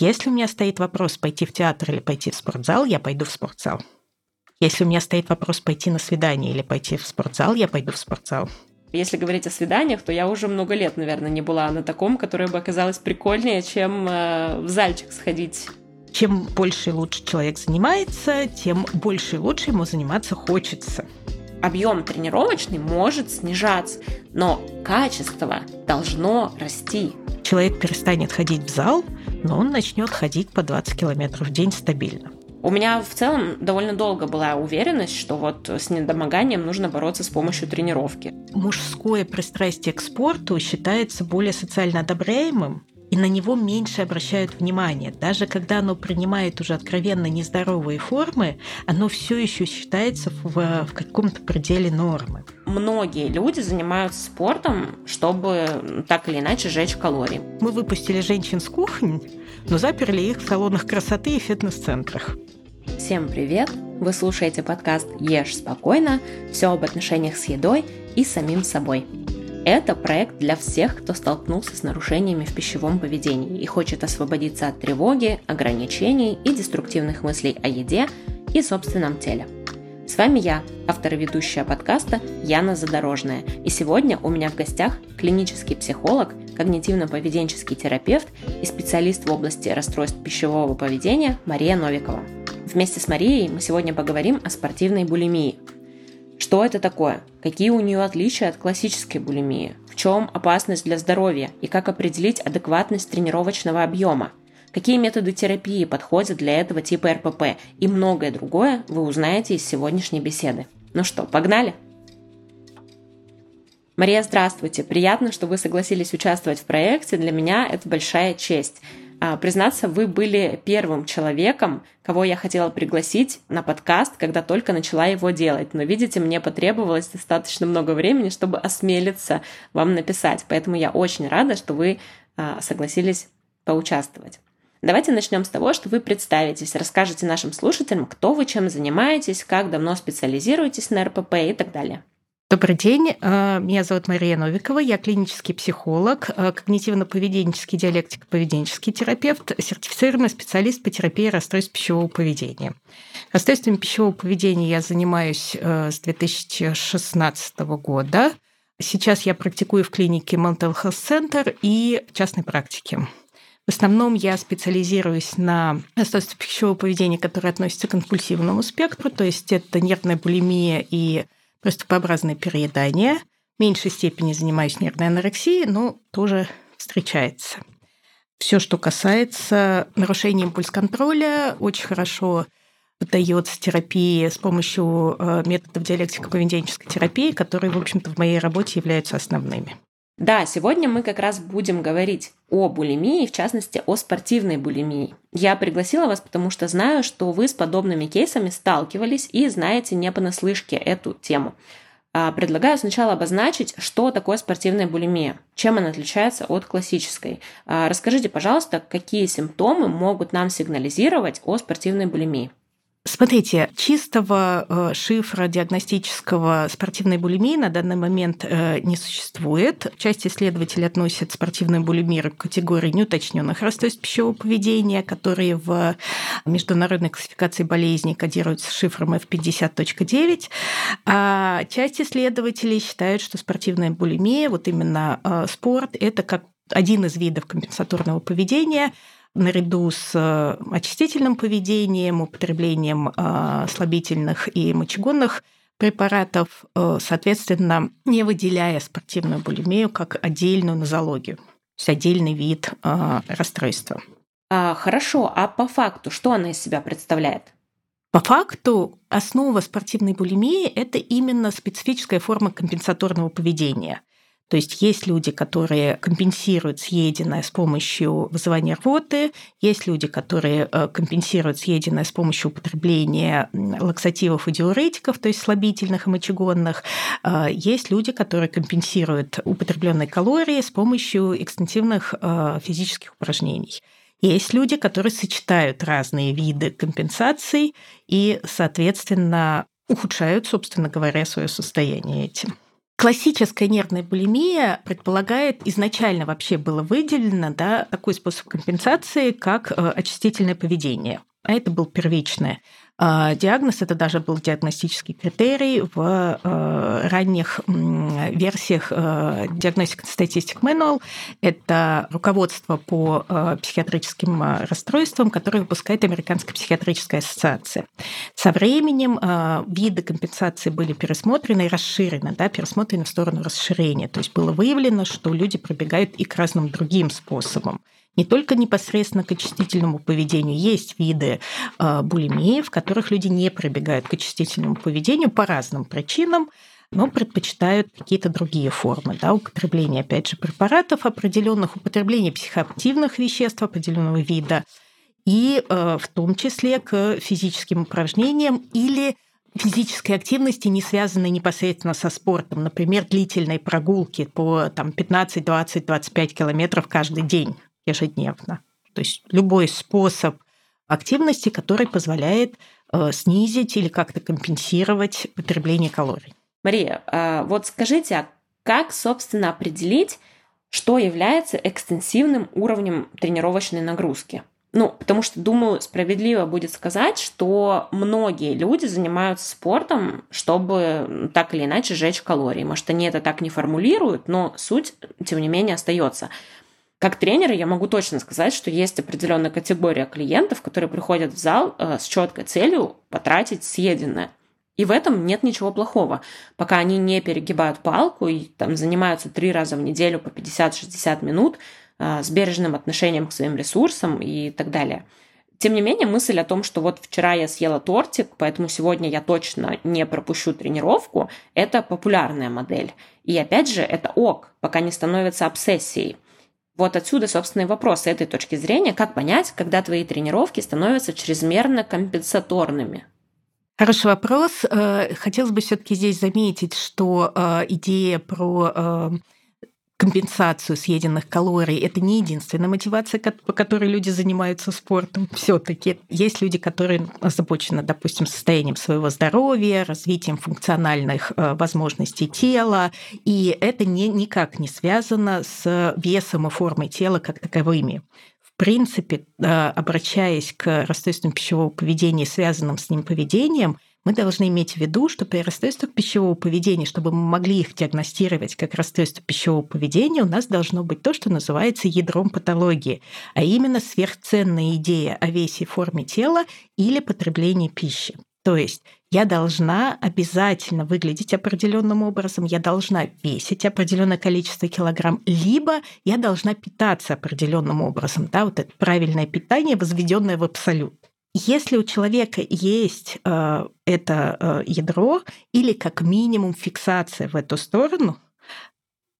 Если у меня стоит вопрос пойти в театр или пойти в спортзал, я пойду в спортзал. Если у меня стоит вопрос пойти на свидание или пойти в спортзал, я пойду в спортзал. Если говорить о свиданиях, то я уже много лет, наверное, не была на таком, которое бы оказалось прикольнее, чем э, в зальчик сходить. Чем больше и лучше человек занимается, тем больше и лучше ему заниматься хочется. Объем тренировочный может снижаться, но качество должно расти. Человек перестанет ходить в зал, но он начнет ходить по 20 километров в день стабильно. У меня в целом довольно долго была уверенность, что вот с недомоганием нужно бороться с помощью тренировки. Мужское пристрастие к спорту считается более социально одобряемым, и на него меньше обращают внимание. Даже когда оно принимает уже откровенно нездоровые формы, оно все еще считается в, в каком-то пределе нормы. Многие люди занимаются спортом, чтобы так или иначе сжечь калории. Мы выпустили женщин с кухни, но заперли их в салонах красоты и фитнес-центрах. Всем привет! Вы слушаете подкаст «Ешь спокойно. Все об отношениях с едой и самим собой». Это проект для всех, кто столкнулся с нарушениями в пищевом поведении и хочет освободиться от тревоги, ограничений и деструктивных мыслей о еде и собственном теле. С вами я, автор и ведущая подкаста Яна Задорожная, и сегодня у меня в гостях клинический психолог, когнитивно-поведенческий терапевт и специалист в области расстройств пищевого поведения Мария Новикова. Вместе с Марией мы сегодня поговорим о спортивной булимии – что это такое? Какие у нее отличия от классической булимии? В чем опасность для здоровья? И как определить адекватность тренировочного объема? Какие методы терапии подходят для этого типа РПП? И многое другое вы узнаете из сегодняшней беседы. Ну что, погнали? Мария, здравствуйте. Приятно, что вы согласились участвовать в проекте. Для меня это большая честь. А, признаться, вы были первым человеком, кого я хотела пригласить на подкаст, когда только начала его делать. Но, видите, мне потребовалось достаточно много времени, чтобы осмелиться вам написать. Поэтому я очень рада, что вы а, согласились поучаствовать. Давайте начнем с того, что вы представитесь, расскажете нашим слушателям, кто вы, чем занимаетесь, как давно специализируетесь на РПП и так далее. Добрый день, э, меня зовут Мария Новикова, я клинический психолог, э, когнитивно-поведенческий диалектико-поведенческий терапевт, сертифицированный специалист по терапии расстройств пищевого поведения. Расстройствами пищевого поведения я занимаюсь э, с 2016 года. Сейчас я практикую в клинике Mental Health Center и в частной практике. В основном я специализируюсь на расстройстве пищевого поведения, которое относится к компульсивному спектру, то есть это нервная булимия и приступообразное переедание. В меньшей степени занимаюсь нервной анорексией, но тоже встречается. Все, что касается нарушения импульс-контроля, очень хорошо поддается терапии с помощью э, методов диалектико-поведенческой терапии, которые, в общем-то, в моей работе являются основными. Да, сегодня мы как раз будем говорить о булимии, в частности, о спортивной булимии. Я пригласила вас, потому что знаю, что вы с подобными кейсами сталкивались и знаете не понаслышке эту тему. А, предлагаю сначала обозначить, что такое спортивная булимия, чем она отличается от классической. А, расскажите, пожалуйста, какие симптомы могут нам сигнализировать о спортивной булимии. Смотрите, чистого э, шифра диагностического спортивной булимии на данный момент э, не существует. Часть исследователей относят спортивную булимию к категории неуточненных расстройств пищевого поведения, которые в международной классификации болезней кодируются шифром F50.9. А часть исследователей считают, что спортивная булимия, вот именно э, спорт, это как один из видов компенсаторного поведения, наряду с э, очистительным поведением, употреблением э, слабительных и мочегонных препаратов, э, соответственно, не выделяя спортивную булимию как отдельную нозологию, то есть отдельный вид расстройства. А, хорошо, а по факту что она из себя представляет? По факту основа спортивной булимии – это именно специфическая форма компенсаторного поведения – то есть есть люди, которые компенсируют съеденное с помощью вызывания рвоты, есть люди, которые э, компенсируют съеденное с помощью употребления лаксативов и диуретиков, то есть слабительных и мочегонных. Э, есть люди, которые компенсируют употребленные калории с помощью экстенсивных э, физических упражнений. Есть люди, которые сочетают разные виды компенсаций и, соответственно, ухудшают, собственно говоря, свое состояние этим. Классическая нервная булимия предполагает, изначально вообще было выделено да, такой способ компенсации, как э, очистительное поведение. А это был первичное. А, диагноз это даже был диагностический критерий в э, ранних версиях э, Diagnostic Statistic Manual. Это руководство по э, психиатрическим расстройствам, которое выпускает Американская психиатрическая ассоциация. Со временем виды компенсации были пересмотрены и расширены, да, пересмотрены в сторону расширения. То есть было выявлено, что люди пробегают и к разным другим способам не только непосредственно к очистительному поведению. Есть виды э, булимии, в которых люди не прибегают к очистительному поведению по разным причинам, но предпочитают какие-то другие формы, да, употребление, опять же, препаратов определенных, употребление психоактивных веществ определенного вида, и э, в том числе к физическим упражнениям или физической активности, не связанной непосредственно со спортом, например, длительной прогулки по там, 15, 20, 25 километров каждый день ежедневно. То есть любой способ активности, который позволяет э, снизить или как-то компенсировать потребление калорий. Мария, а вот скажите, а как, собственно, определить, что является экстенсивным уровнем тренировочной нагрузки? Ну, потому что, думаю, справедливо будет сказать, что многие люди занимаются спортом, чтобы так или иначе сжечь калории. Может, они это так не формулируют, но суть, тем не менее, остается. Как тренер я могу точно сказать, что есть определенная категория клиентов, которые приходят в зал э, с четкой целью потратить съеденное. И в этом нет ничего плохого, пока они не перегибают палку и там занимаются три раза в неделю по 50-60 минут э, с бережным отношением к своим ресурсам и так далее. Тем не менее, мысль о том, что вот вчера я съела тортик, поэтому сегодня я точно не пропущу тренировку, это популярная модель. И опять же, это ок, пока не становится обсессией. Вот отсюда, собственно, и вопрос с этой точки зрения, как понять, когда твои тренировки становятся чрезмерно компенсаторными? Хороший вопрос. Э, хотелось бы все-таки здесь заметить, что э, идея про э, компенсацию съеденных калорий. Это не единственная мотивация, по которой люди занимаются спортом. Все-таки есть люди, которые озабочены, допустим, состоянием своего здоровья, развитием функциональных э, возможностей тела, и это не, никак не связано с весом и формой тела как таковыми. В принципе, э, обращаясь к расстройствам пищевого поведения, связанным с ним поведением, мы должны иметь в виду, что при расстройствах пищевого поведения, чтобы мы могли их диагностировать как расстройство пищевого поведения, у нас должно быть то, что называется ядром патологии, а именно сверхценная идея о весе и форме тела или потреблении пищи. То есть я должна обязательно выглядеть определенным образом, я должна весить определенное количество килограмм, либо я должна питаться определенным образом. Да, вот это правильное питание, возведенное в абсолют. Если у человека есть э, это э, ядро или как минимум фиксация в эту сторону,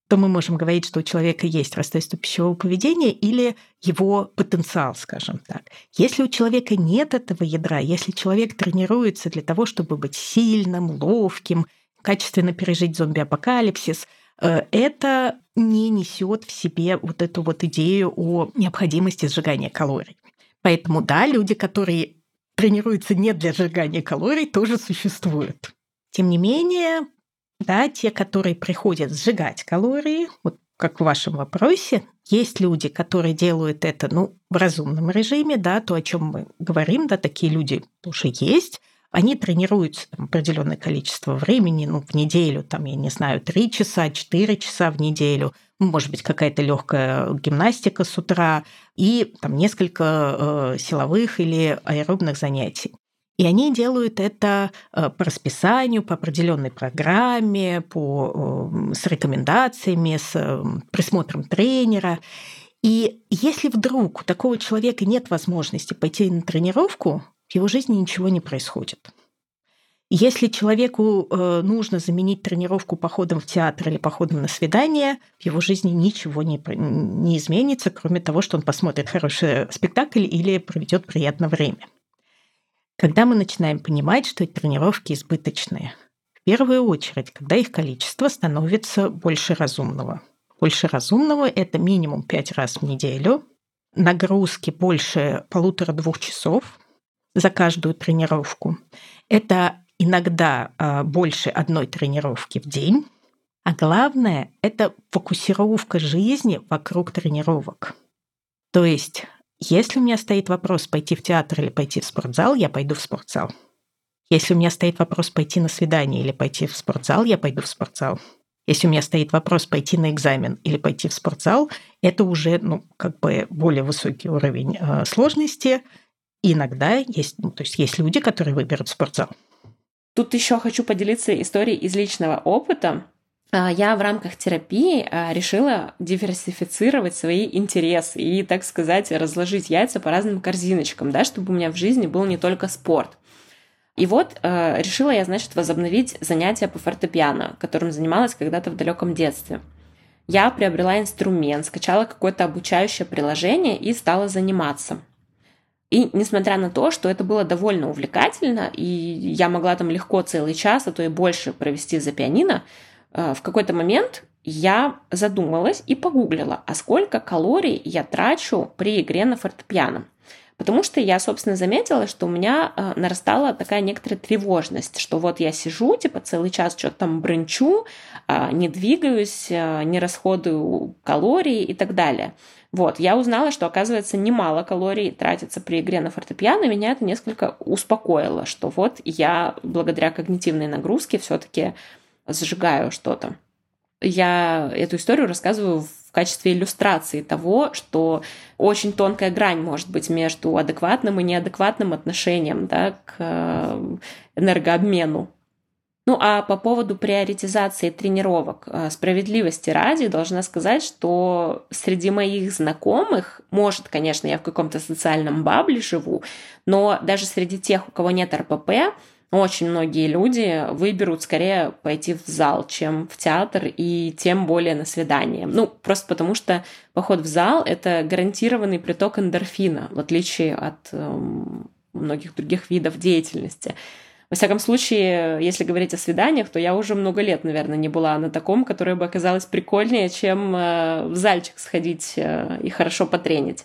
то мы можем говорить, что у человека есть расстройство пищевого поведения или его потенциал, скажем так. Если у человека нет этого ядра, если человек тренируется для того, чтобы быть сильным, ловким, качественно пережить зомби-апокалипсис, э, это не несет в себе вот эту вот идею о необходимости сжигания калорий. Поэтому да, люди, которые тренируются не для сжигания калорий, тоже существуют. Тем не менее, да, те, которые приходят сжигать калории, вот как в вашем вопросе, есть люди, которые делают это ну, в разумном режиме, да, то, о чем мы говорим, да, такие люди тоже есть. Они тренируются там, определенное количество времени, ну, в неделю, там, я не знаю, 3 часа, 4 часа в неделю может быть, какая-то легкая гимнастика с утра и там несколько э, силовых или аэробных занятий. И они делают это э, по расписанию, по определенной программе, по, э, с рекомендациями, с присмотром тренера. И если вдруг у такого человека нет возможности пойти на тренировку, в его жизни ничего не происходит. Если человеку э, нужно заменить тренировку походом в театр или походом на свидание, в его жизни ничего не, не изменится, кроме того, что он посмотрит хороший спектакль или проведет приятное время. Когда мы начинаем понимать, что эти тренировки избыточные, в первую очередь, когда их количество становится больше разумного. Больше разумного – это минимум 5 раз в неделю, нагрузки больше полутора-двух часов за каждую тренировку. Это иногда а, больше одной тренировки в день. А главное — это фокусировка жизни вокруг тренировок. То есть, если у меня стоит вопрос пойти в театр или пойти в спортзал, я пойду в спортзал. Если у меня стоит вопрос пойти на свидание или пойти в спортзал, я пойду в спортзал. Если у меня стоит вопрос пойти на экзамен или пойти в спортзал, это уже, ну, как бы более высокий уровень э, сложности. Иногда есть, ну, то есть есть люди, которые выберут спортзал. Тут еще хочу поделиться историей из личного опыта. А, я в рамках терапии а, решила диверсифицировать свои интересы и, так сказать, разложить яйца по разным корзиночкам, да, чтобы у меня в жизни был не только спорт. И вот э, решила я, значит, возобновить занятия по фортепиано, которым занималась когда-то в далеком детстве. Я приобрела инструмент, скачала какое-то обучающее приложение и стала заниматься. И несмотря на то, что это было довольно увлекательно, и я могла там легко целый час, а то и больше провести за пианино, э, в какой-то момент я задумалась и погуглила, а сколько калорий я трачу при игре на фортепиано. Потому что я, собственно, заметила, что у меня э, нарастала такая некоторая тревожность, что вот я сижу, типа, целый час что-то там брынчу, э, не двигаюсь, э, не расходую калории и так далее. Вот, я узнала, что, оказывается, немало калорий тратится при игре на фортепиано, и меня это несколько успокоило, что вот я благодаря когнитивной нагрузке все-таки сжигаю что-то. Я эту историю рассказываю в в качестве иллюстрации того, что очень тонкая грань может быть между адекватным и неадекватным отношением да, к э, энергообмену. Ну а по поводу приоритизации тренировок, э, справедливости ради, должна сказать, что среди моих знакомых, может, конечно, я в каком-то социальном бабле живу, но даже среди тех, у кого нет РПП, очень многие люди выберут скорее пойти в зал, чем в театр и тем более на свидание. Ну, просто потому что поход в зал — это гарантированный приток эндорфина, в отличие от эм, многих других видов деятельности. Во всяком случае, если говорить о свиданиях, то я уже много лет, наверное, не была на таком, которое бы оказалось прикольнее, чем э, в зальчик сходить э, и хорошо потренить.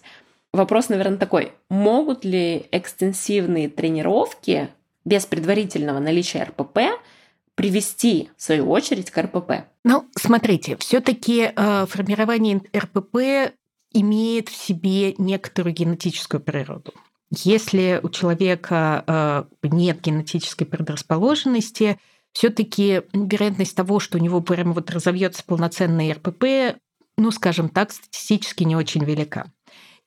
Вопрос, наверное, такой. Могут ли экстенсивные тренировки без предварительного наличия РПП привести, в свою очередь, к РПП? Ну, смотрите, все-таки э, формирование РПП имеет в себе некоторую генетическую природу. Если у человека э, нет генетической предрасположенности, все-таки вероятность того, что у него прямо вот разовьется полноценный РПП, ну, скажем так, статистически не очень велика.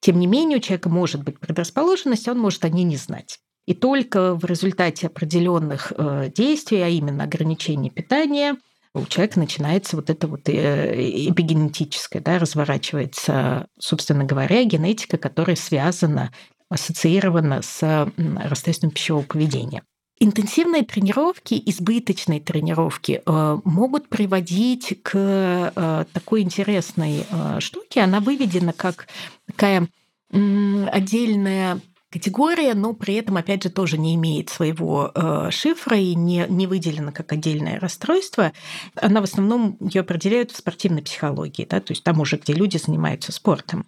Тем не менее, у человека может быть предрасположенность, он может о ней не знать. И только в результате определенных э, действий, а именно ограничения питания, у человека начинается вот это вот э, эпигенетическое, да, разворачивается, собственно говоря, генетика, которая связана, ассоциирована с расстройством пищевого поведения. Интенсивные тренировки, избыточные тренировки э, могут приводить к такой интересной штуке. Она выведена как такая отдельная категория, но при этом, опять же, тоже не имеет своего э, шифра и не, не выделена как отдельное расстройство. Она в основном ее определяют в спортивной психологии, да, то есть там уже, где люди занимаются спортом.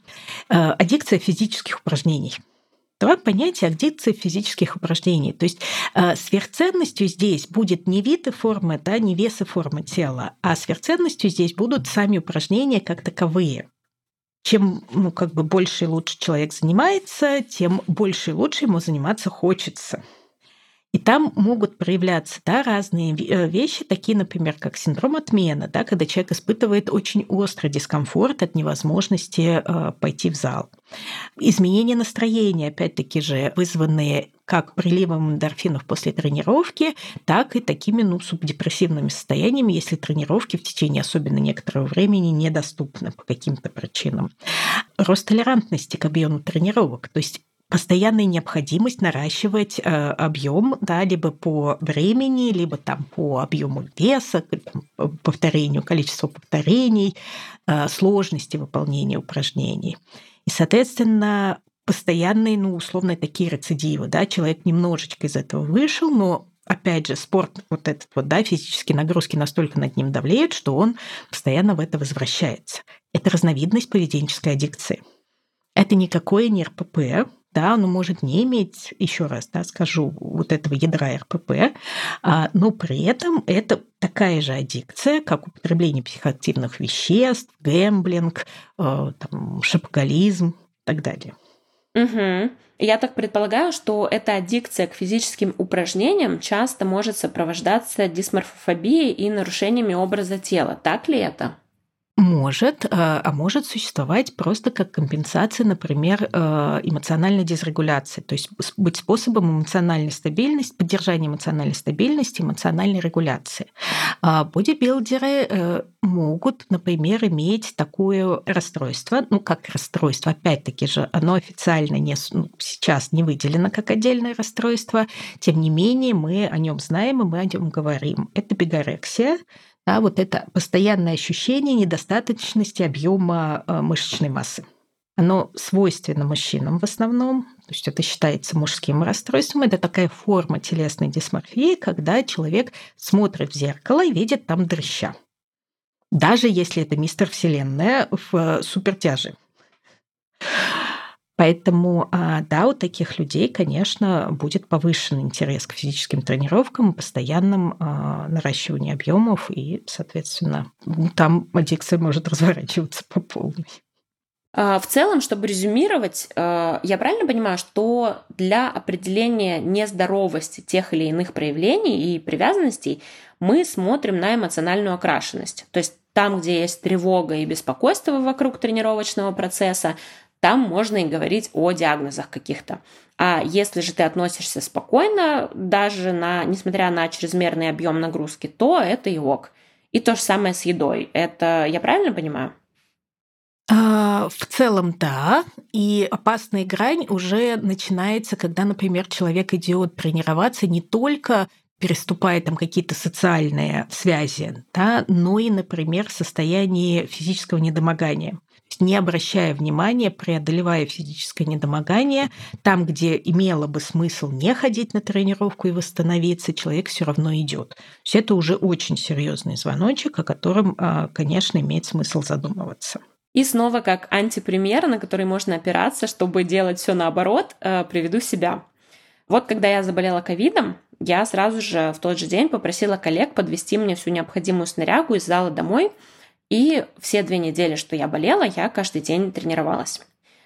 Э, аддикция физических упражнений. Два понятия аддикции физических упражнений. То есть э, сверхценностью здесь будет не вид и форма, да, не вес и форма тела, а сверхценностью здесь будут сами упражнения как таковые чем ну, как бы больше и лучше человек занимается, тем больше и лучше ему заниматься хочется. И там могут проявляться да, разные э, вещи, такие, например, как синдром отмены, да, когда человек испытывает очень острый дискомфорт от невозможности э, пойти в зал. Изменение настроения, опять-таки же, вызванные как приливом эндорфинов после тренировки, так и такими ну, субдепрессивными состояниями, если тренировки в течение особенно некоторого времени недоступны по каким-то причинам. Рост толерантности к объему тренировок, то есть постоянная необходимость наращивать э, объем, да, либо по времени, либо там по объему веса, там, повторению, количеству повторений, э, сложности выполнения упражнений. И, соответственно, постоянные, ну, условно, такие рецидивы, да, человек немножечко из этого вышел, но опять же, спорт, вот этот вот, да, физические нагрузки настолько над ним давлеют, что он постоянно в это возвращается. Это разновидность поведенческой аддикции. Это никакое не РПП, да, оно может не иметь, еще раз да, скажу, вот этого ядра РПП, а, но при этом это такая же аддикция, как употребление психоактивных веществ, гэмблинг, э, там, шапоголизм и так далее. Угу. Я так предполагаю, что эта аддикция к физическим упражнениям часто может сопровождаться дисморфофобией и нарушениями образа тела. Так ли это? Может, а, а может существовать просто как компенсация, например, э, эмоциональной дисрегуляции, то есть быть способом эмоциональной стабильности, поддержания эмоциональной стабильности, эмоциональной регуляции. А бодибилдеры э, могут, например, иметь такое расстройство, ну как расстройство, опять-таки же, оно официально не, ну, сейчас не выделено как отдельное расстройство, тем не менее мы о нем знаем и мы о нем говорим. Это бигорексия, да, вот это постоянное ощущение недостаточности объема э, мышечной массы. Оно свойственно мужчинам в основном, то есть это считается мужским расстройством. Это такая форма телесной дисморфии, когда человек смотрит в зеркало и видит там дрыща. Даже если это мистер Вселенная в э, супертяже. Поэтому, а, да, у таких людей, конечно, будет повышенный интерес к физическим тренировкам, постоянным а, наращиванию объемов, и, соответственно, ну, там аддикция может разворачиваться по полной. А, в целом, чтобы резюмировать, я правильно понимаю, что для определения нездоровости тех или иных проявлений и привязанностей мы смотрим на эмоциональную окрашенность. То есть там, где есть тревога и беспокойство вокруг тренировочного процесса, там можно и говорить о диагнозах каких-то. А если же ты относишься спокойно, даже на, несмотря на чрезмерный объем нагрузки, то это и ок. И то же самое с едой. Это я правильно понимаю? А, в целом, да. И опасная грань уже начинается, когда, например, человек идет тренироваться не только переступая там какие-то социальные связи, да, но и, например, в состоянии физического недомогания не обращая внимания, преодолевая физическое недомогание, там, где имело бы смысл не ходить на тренировку и восстановиться, человек все равно идет. То есть это уже очень серьезный звоночек, о котором, а, конечно, имеет смысл задумываться. И снова как антипример, на который можно опираться, чтобы делать все наоборот, э, приведу себя. Вот когда я заболела ковидом, я сразу же в тот же день попросила коллег подвести мне всю необходимую снарягу из зала домой – и все две недели, что я болела, я каждый день тренировалась.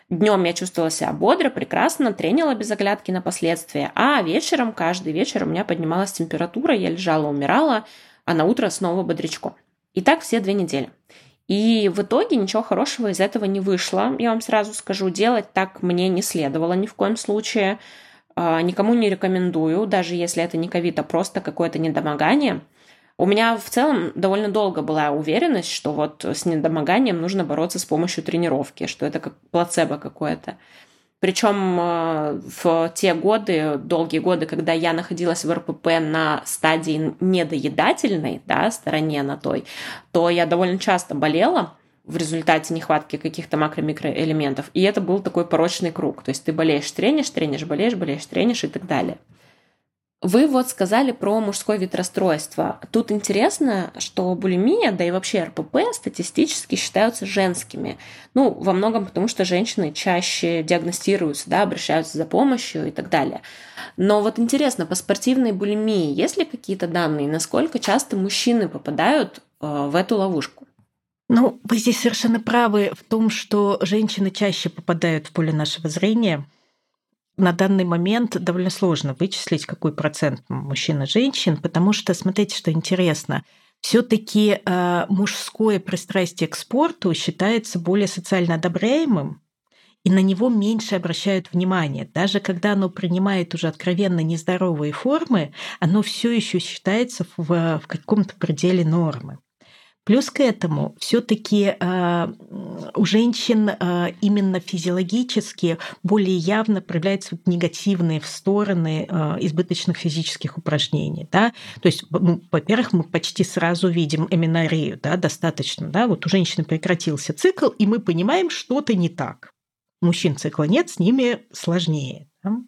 Днем я чувствовала себя бодро, прекрасно, тренила без оглядки на последствия, а вечером, каждый вечер у меня поднималась температура, я лежала, умирала, а на утро снова бодрячком. И так все две недели. И в итоге ничего хорошего из этого не вышло. Я вам сразу скажу, делать так мне не следовало ни в коем случае. А, никому не рекомендую, даже если это не ковид, а просто какое-то недомогание – у меня в целом довольно долго была уверенность, что вот с недомоганием нужно бороться с помощью тренировки, что это как плацебо какое-то. Причем э, в те годы, долгие годы, когда я находилась в РПП на стадии недоедательной, да, стороне на той, то я довольно часто болела в результате нехватки каких-то макро-микроэлементов. И это был такой порочный круг. То есть ты болеешь, тренишь, тренишь, болеешь, болеешь, тренишь и так далее. Вы вот сказали про мужской вид расстройства. Тут интересно, что булимия, да и вообще РПП статистически считаются женскими. Ну, во многом потому, что женщины чаще диагностируются, да, обращаются за помощью и так далее. Но вот интересно, по спортивной булимии есть ли какие-то данные, насколько часто мужчины попадают э, в эту ловушку? Ну, вы здесь совершенно правы в том, что женщины чаще попадают в поле нашего зрения на данный момент довольно сложно вычислить, какой процент мужчин и женщин, потому что, смотрите, что интересно, все-таки э, мужское пристрастие к спорту считается более социально одобряемым, и на него меньше обращают внимание. Даже когда оно принимает уже откровенно нездоровые формы, оно все еще считается в, в каком-то пределе нормы. Плюс к этому все-таки э, у женщин э, именно физиологически более явно проявляются вот негативные стороны э, избыточных физических упражнений. Да? То есть, во-первых, мы почти сразу видим эминорею, да, достаточно. Да? Вот у женщины прекратился цикл, и мы понимаем, что-то не так. У мужчин цикла нет, с ними сложнее. Да?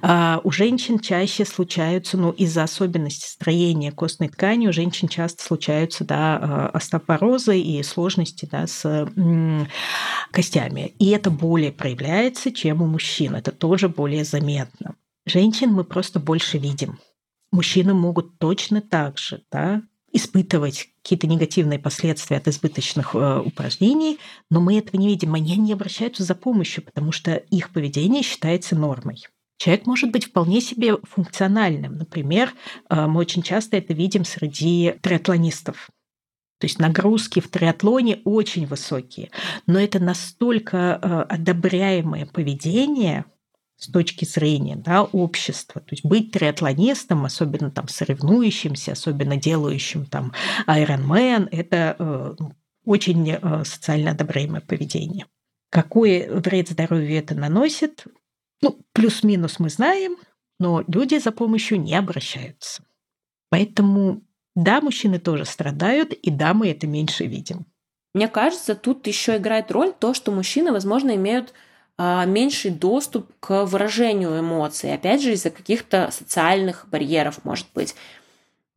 А у женщин чаще случаются, ну, из-за особенностей строения костной ткани, у женщин часто случаются, да, а, остеопорозы и сложности, да, с костями. И это более проявляется, чем у мужчин. Это тоже более заметно. Женщин мы просто больше видим. Мужчины могут точно так же, да, испытывать какие-то негативные последствия от избыточных э, упражнений, но мы этого не видим. Они не обращаются за помощью, потому что их поведение считается нормой. Человек может быть вполне себе функциональным. Например, э, мы очень часто это видим среди триатлонистов. То есть нагрузки в триатлоне очень высокие, но это настолько э, одобряемое поведение, с точки зрения да, общества. То есть быть триатлонистом, особенно там соревнующимся, особенно делающим там Ironman, это э, ну, очень социально одобряемое поведение. Какой вред здоровью это наносит? Ну, плюс-минус мы знаем, но люди за помощью не обращаются. Поэтому да, мужчины тоже страдают, и да, мы это меньше видим. Мне кажется, тут еще играет роль то, что мужчины, возможно, имеют а, меньший доступ к выражению эмоций. Опять же, из-за каких-то социальных барьеров, может быть.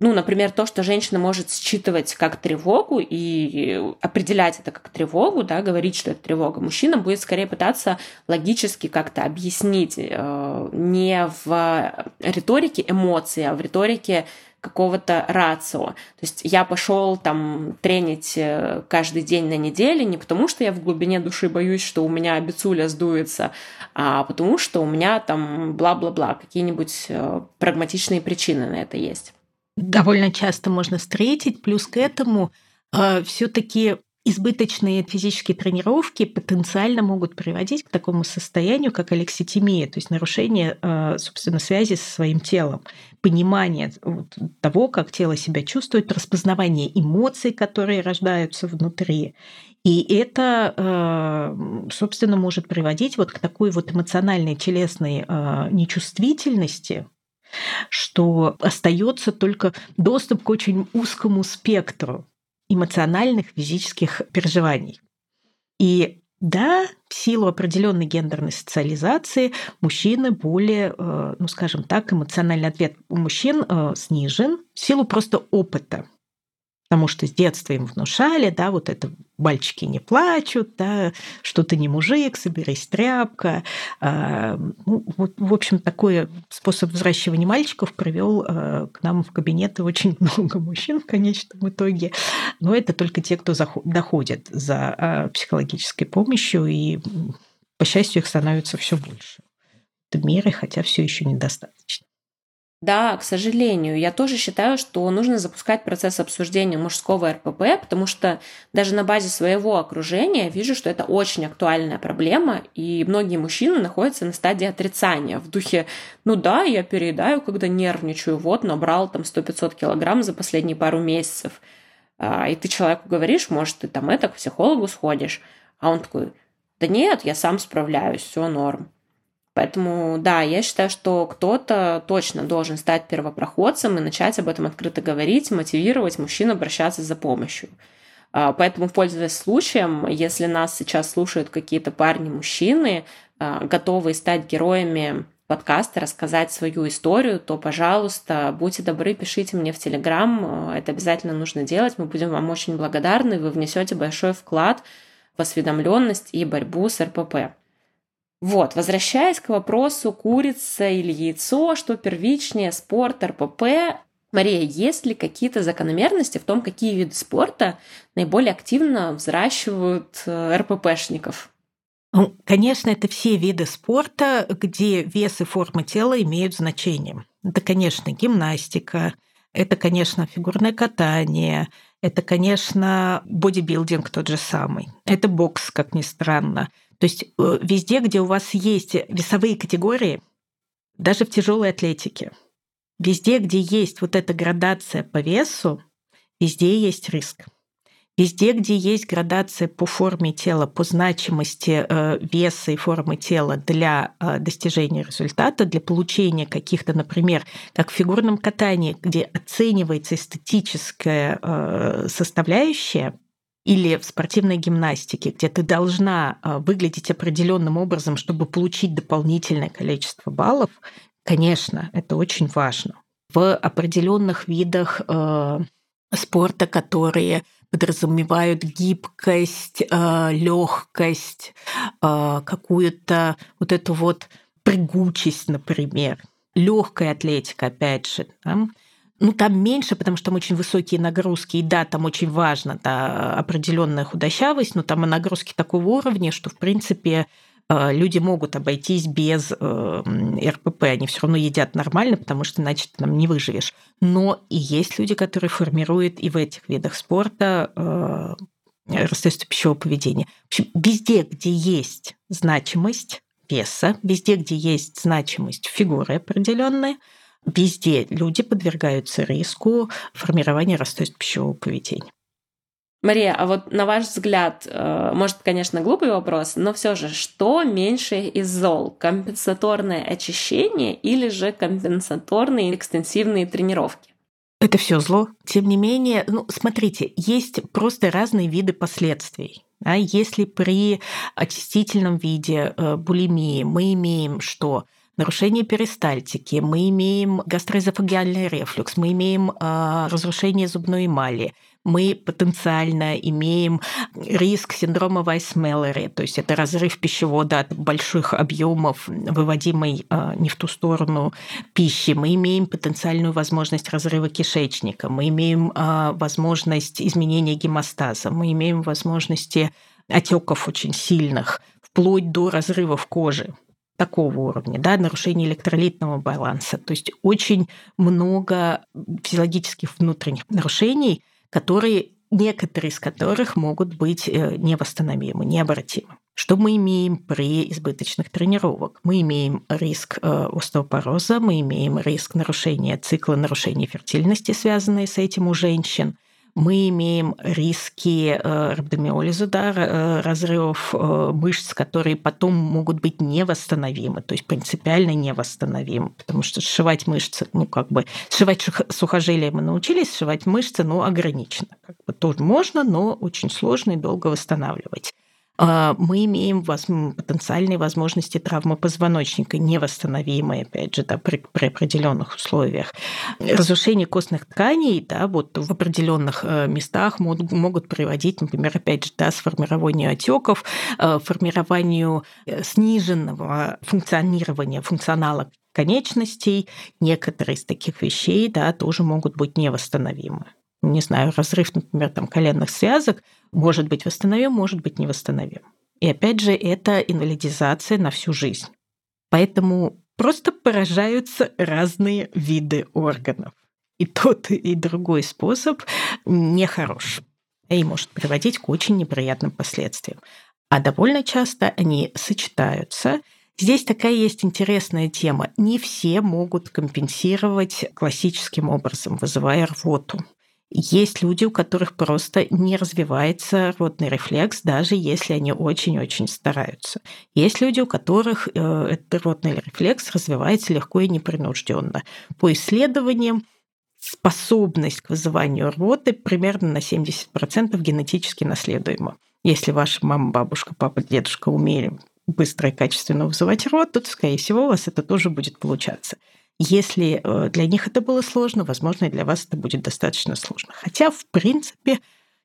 Ну, например, то, что женщина может считывать как тревогу и определять это как тревогу, да, говорить, что это тревога. Мужчина будет скорее пытаться логически как-то объяснить э, не в риторике эмоций, а в риторике какого-то рацио. То есть я пошел там тренить э, каждый день на неделе не потому, что я в глубине души боюсь, что у меня бицуля сдуется, а потому что у меня там бла-бла-бла, какие-нибудь э, прагматичные причины на это есть. Довольно часто можно встретить, плюс к этому э, все-таки избыточные физические тренировки потенциально могут приводить к такому состоянию, как алекситимия, то есть нарушение, э, собственно, связи со своим телом, понимание того, как тело себя чувствует, распознавание эмоций, которые рождаются внутри. И это, э, собственно, может приводить вот к такой вот эмоциональной телесной нечувствительности, что остается только доступ к очень узкому спектру эмоциональных, физических переживаний. И да, в силу определенной гендерной социализации мужчины более, э, ну скажем так, эмоциональный ответ у мужчин э, снижен в силу просто опыта потому что с детства им внушали, да, вот это мальчики не плачут, да, что ты не мужик, соберись тряпка. А, ну, вот, в общем, такой способ взращивания мальчиков привел а, к нам в кабинеты очень много мужчин в конечном итоге. Но это только те, кто доходит за а, психологической помощью, и, по счастью, их становится все больше в мире, хотя все еще недостаточно. Да, к сожалению. Я тоже считаю, что нужно запускать процесс обсуждения мужского РПП, потому что даже на базе своего окружения вижу, что это очень актуальная проблема, и многие мужчины находятся на стадии отрицания в духе, ну да, я переедаю, когда нервничаю, вот, набрал там 100-500 килограмм за последние пару месяцев. А, и ты человеку говоришь, может, ты там это, к психологу сходишь, а он такой, да нет, я сам справляюсь, все норм. Поэтому, да, я считаю, что кто-то точно должен стать первопроходцем и начать об этом открыто говорить, мотивировать мужчин обращаться за помощью. А, поэтому, пользуясь случаем, если нас сейчас слушают какие-то парни-мужчины, а, готовые стать героями подкаста, рассказать свою историю, то, пожалуйста, будьте добры, пишите мне в Телеграм. Это обязательно нужно делать. Мы будем вам очень благодарны. Вы внесете большой вклад в осведомленность и борьбу с РПП. Вот, возвращаясь к вопросу курица или яйцо, что первичнее, спорт, РПП, Мария, есть ли какие-то закономерности в том, какие виды спорта наиболее активно взращивают э, РППшников? Ну, конечно, это все виды спорта, где вес и форма тела имеют значение. Это, конечно, гимнастика, это, конечно, фигурное катание, это, конечно, бодибилдинг тот же самый, это бокс, как ни странно. То есть э, везде, где у вас есть весовые категории, даже в тяжелой атлетике, везде, где есть вот эта градация по весу, везде есть риск. Везде, где есть градация по форме тела, по значимости э, веса и формы тела для э, достижения результата, для получения каких-то, например, как в фигурном катании, где оценивается эстетическая составляющая, или в спортивной гимнастике, где ты должна выглядеть определенным образом, чтобы получить дополнительное количество баллов, конечно, это очень важно. В определенных видах э, спорта, которые подразумевают гибкость, э, легкость, э, какую-то вот эту вот прыгучесть, например. Легкая атлетика, опять же. Да? Ну, там меньше, потому что там очень высокие нагрузки, и да, там очень важно да, определенная худощавость, но там и нагрузки такого уровня, что, в принципе, люди могут обойтись без э, РПП, они все равно едят нормально, потому что иначе ты там не выживешь. Но и есть люди, которые формируют и в этих видах спорта э, расстройство пищевого поведения. В общем, везде, где есть значимость веса, везде, где есть значимость фигуры определенной, Везде люди подвергаются риску формирования расстройств пищевого поведения. Мария, а вот на ваш взгляд, э, может, конечно, глупый вопрос, но все же, что меньше из зол? Компенсаторное очищение или же компенсаторные экстенсивные тренировки? Это все зло. Тем не менее, ну, смотрите, есть просто разные виды последствий. А если при очистительном виде э, булимии мы имеем что? Нарушение перистальтики, мы имеем гастроэзофагиальный рефлюкс, мы имеем э, разрушение зубной эмали, мы потенциально имеем риск синдрома Вайс-Меллери, то есть это разрыв пищевода от больших объемов, выводимой э, не в ту сторону пищи. Мы имеем потенциальную возможность разрыва кишечника, мы имеем э, возможность изменения гемостаза, мы имеем возможности отеков очень сильных, вплоть до разрывов кожи такого уровня, да, нарушение электролитного баланса. То есть очень много физиологических внутренних нарушений, которые некоторые из которых могут быть э, невосстановимы, необратимы. Что мы имеем при избыточных тренировок? Мы имеем риск э, остеопороза, мы имеем риск нарушения цикла, нарушения фертильности, связанные с этим у женщин – мы имеем риски э, рhabdomиолиза, да, э, разрывов э, мышц, которые потом могут быть невосстановимы, то есть принципиально невосстановимы, потому что сшивать мышцы, ну как бы, сшивать сухожилия мы научились, сшивать мышцы, ну ограничено. Как бы тоже можно, но очень сложно и долго восстанавливать. А, мы имеем потенциальные возможности травмы позвоночника, невосстановимые, опять же, да, при, при определенных условиях. Разрушение костных тканей да, вот в определенных э, местах могут, могут приводить, например, опять же, да, сформированию отеков, э, формированию э, сниженного функционирования, функционала конечностей. Некоторые из таких вещей да, тоже могут быть невосстановимы не знаю, разрыв, например, там, коленных связок может быть восстановим, может быть не восстановим. И опять же, это инвалидизация на всю жизнь. Поэтому просто поражаются разные виды органов. И тот, и другой способ нехорош и может приводить к очень неприятным последствиям. А довольно часто они сочетаются. Здесь такая есть интересная тема. Не все могут компенсировать классическим образом, вызывая рвоту. Есть люди, у которых просто не развивается рвотный рефлекс, даже если они очень-очень стараются. Есть люди, у которых э, этот рвотный рефлекс развивается легко и непринужденно. По исследованиям, способность к вызыванию рвоты примерно на 70% генетически наследуема. Если ваша мама, бабушка, папа, дедушка умели быстро и качественно вызывать рвоту, то, скорее всего, у вас это тоже будет получаться. Если э, для них это было сложно, возможно, и для вас это будет достаточно сложно. Хотя, в принципе,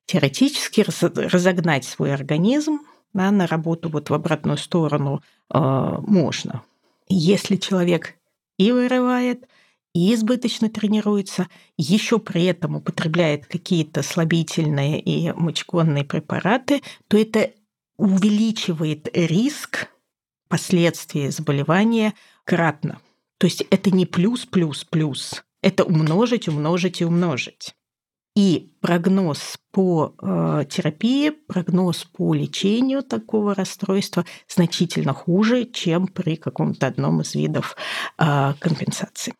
теоретически разогнать свой организм да, на работу вот в обратную сторону э, можно. Если человек и вырывает, и избыточно тренируется, еще при этом употребляет какие-то слабительные и мочегонные препараты, то это увеличивает риск последствий заболевания кратно. То есть это не плюс, плюс, плюс. Это умножить, умножить и умножить. И прогноз по э, терапии, прогноз по лечению такого расстройства значительно хуже, чем при каком-то одном из видов э, компенсации.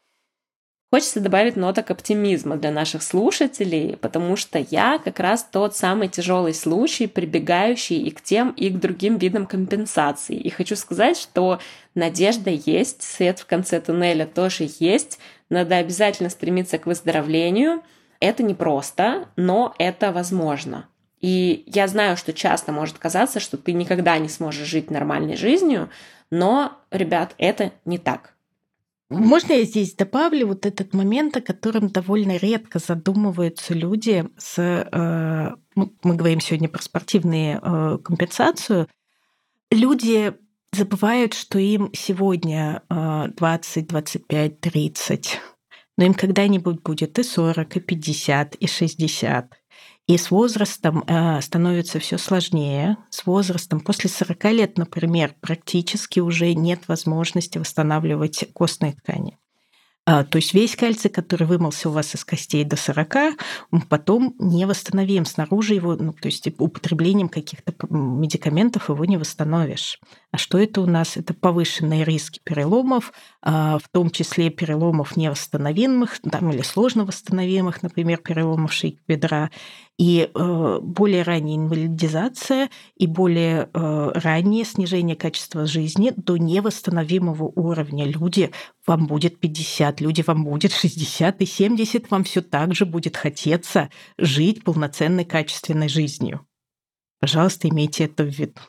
Хочется добавить ноток оптимизма для наших слушателей, потому что я как раз тот самый тяжелый случай, прибегающий и к тем, и к другим видам компенсации. И хочу сказать, что надежда есть, свет в конце туннеля тоже есть. Надо обязательно стремиться к выздоровлению. Это непросто, но это возможно. И я знаю, что часто может казаться, что ты никогда не сможешь жить нормальной жизнью, но, ребят, это не так. Можно я здесь добавлю вот этот момент, о котором довольно редко задумываются люди с... Э, мы говорим сегодня про спортивные э, компенсацию. Люди забывают, что им сегодня 20, 25, 30, но им когда-нибудь будет и 40, и 50, и 60. И с возрастом э, становится все сложнее. С возрастом, после 40 лет, например, практически уже нет возможности восстанавливать костные ткани. А, то есть весь кальций, который вымылся у вас из костей до 40, потом не восстановим. Снаружи его, ну, то есть употреблением каких-то медикаментов его не восстановишь. А что это у нас? Это повышенные риски переломов, а, в том числе переломов невосстановимых там, или сложно восстановимых, например, переломов шейки бедра, и э, более ранняя инвалидизация и более э, раннее снижение качества жизни до невосстановимого уровня. Люди, вам будет 50, люди, вам будет 60 и 70, вам все так же будет хотеться жить полноценной качественной жизнью. Пожалуйста, имейте это в виду.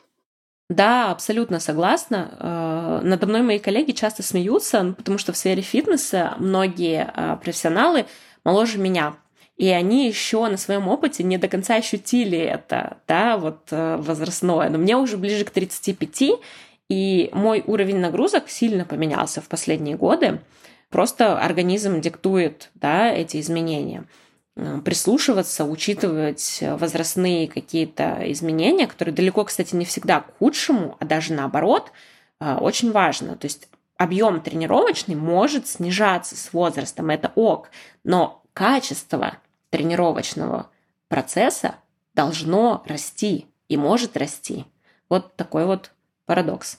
Да, абсолютно согласна. Э, надо мной мои коллеги часто смеются, потому что в сфере фитнеса многие профессионалы моложе меня. И они еще на своем опыте не до конца ощутили это, да, вот э, возрастное. Но мне уже ближе к 35, и мой уровень нагрузок сильно поменялся в последние годы. Просто организм диктует, да, эти изменения. Э, прислушиваться, учитывать возрастные какие-то изменения, которые далеко, кстати, не всегда к худшему, а даже наоборот, э, очень важно. То есть объем тренировочный может снижаться с возрастом, это ок, но качество тренировочного процесса должно расти и может расти. Вот такой вот парадокс.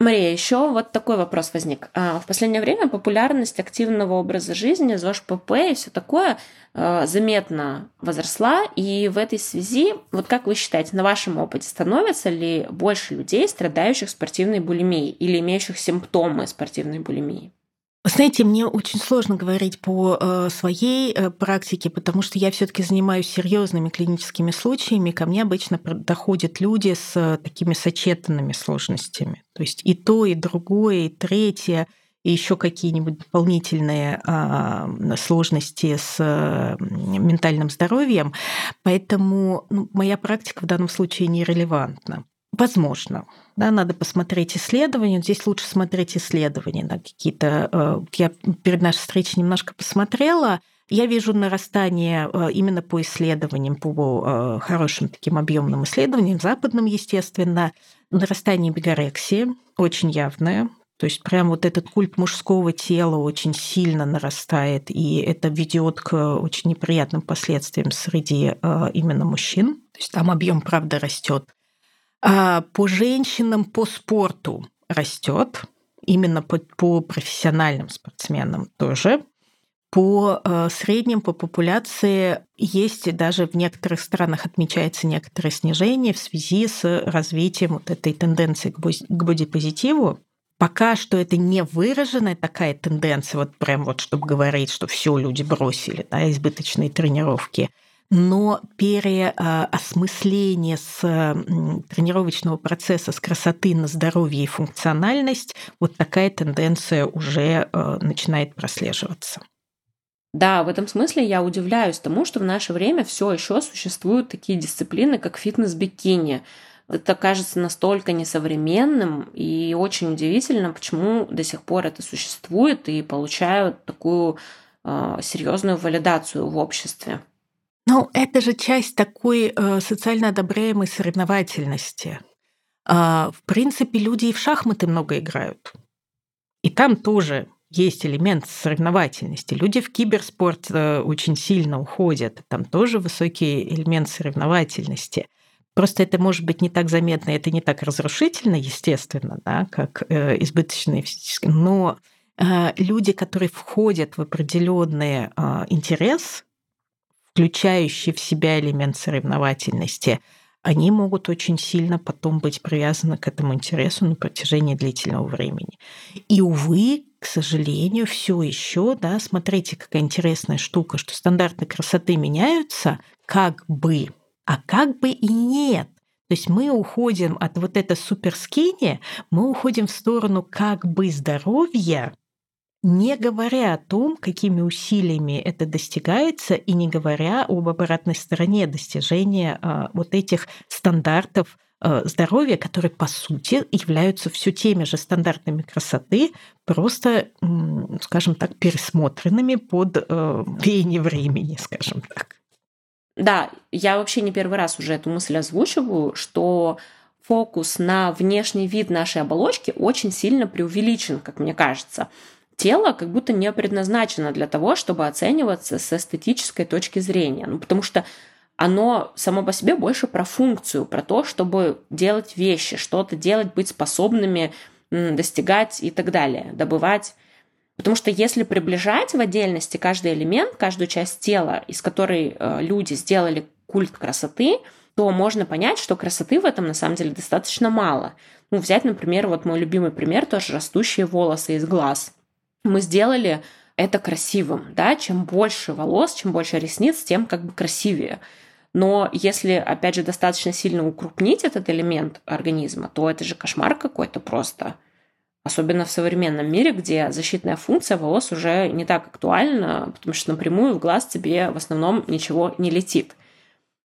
Мария, еще вот такой вопрос возник. А, в последнее время популярность активного образа жизни, ЗОЖ ПП и все такое а, заметно возросла. И в этой связи, вот как вы считаете, на вашем опыте становится ли больше людей, страдающих спортивной булимией или имеющих симптомы спортивной булимии? Знаете, мне очень сложно говорить по э, своей э, практике, потому что я все-таки занимаюсь серьезными клиническими случаями. Ко мне обычно доходят люди с э, такими сочетанными сложностями. То есть и то, и другое, и третье, и еще какие-нибудь дополнительные а, сложности с ментальным здоровьем. Поэтому ну, моя практика в данном случае нерелевантна. Возможно. Да, надо посмотреть исследования. Здесь лучше смотреть исследования. Да, какие-то, э, я перед нашей встречей немножко посмотрела. Я вижу нарастание э, именно по исследованиям, по э, хорошим таким объемным исследованиям, западным, естественно, нарастание бигорексии очень явное. То есть прям вот этот культ мужского тела очень сильно нарастает, и это ведет к очень неприятным последствиям среди именно мужчин. То есть там объем, правда, растет. А по женщинам по спорту растет, именно по, по профессиональным спортсменам тоже. По э, средним, по популяции есть даже в некоторых странах отмечается некоторое снижение в связи с развитием вот этой тенденции к бодипозитиву. Пока что это не выраженная такая тенденция, вот прям вот, чтобы говорить, что все люди бросили, да, избыточные тренировки – но переосмысление с тренировочного процесса с красоты на здоровье и функциональность, вот такая тенденция уже э, начинает прослеживаться. Да, в этом смысле я удивляюсь тому, что в наше время все еще существуют такие дисциплины, как фитнес-бикини. Это кажется настолько несовременным и очень удивительно, почему до сих пор это существует и получают такую э, серьезную валидацию в обществе. Ну, это же часть такой э, социально одобряемой соревновательности. Э, в принципе, люди и в шахматы много играют. И там тоже есть элемент соревновательности. Люди в киберспорт э, очень сильно уходят. Там тоже высокий элемент соревновательности. Просто это может быть не так заметно, это не так разрушительно, естественно, да, как э, избыточные. Но э, люди, которые входят в определенный э, интерес, включающие в себя элемент соревновательности, они могут очень сильно потом быть привязаны к этому интересу на протяжении длительного времени. И, увы, к сожалению, все еще, да, смотрите, какая интересная штука, что стандарты красоты меняются, как бы, А как бы и нет. То есть мы уходим от вот этой суперскини, мы уходим в сторону как бы здоровья, не говоря о том, какими усилиями это достигается, и не говоря об обратной стороне достижения а, вот этих стандартов а, здоровья, которые, по сути, являются все теми же стандартами красоты, просто, скажем так, пересмотренными под а, веяние времени, скажем так. Да, я вообще не первый раз уже эту мысль озвучиваю, что фокус на внешний вид нашей оболочки очень сильно преувеличен, как мне кажется тело как будто не предназначено для того, чтобы оцениваться с эстетической точки зрения. Ну, потому что оно само по себе больше про функцию, про то, чтобы делать вещи, что-то делать, быть способными достигать и так далее, добывать. Потому что если приближать в отдельности каждый элемент, каждую часть тела, из которой э, люди сделали культ красоты, то можно понять, что красоты в этом на самом деле достаточно мало. Ну, взять, например, вот мой любимый пример, тоже растущие волосы из глаз мы сделали это красивым, да, чем больше волос, чем больше ресниц, тем как бы красивее. Но если, опять же, достаточно сильно укрупнить этот элемент организма, то это же кошмар какой-то просто. Особенно в современном мире, где защитная функция волос уже не так актуальна, потому что напрямую в глаз тебе в основном ничего не летит.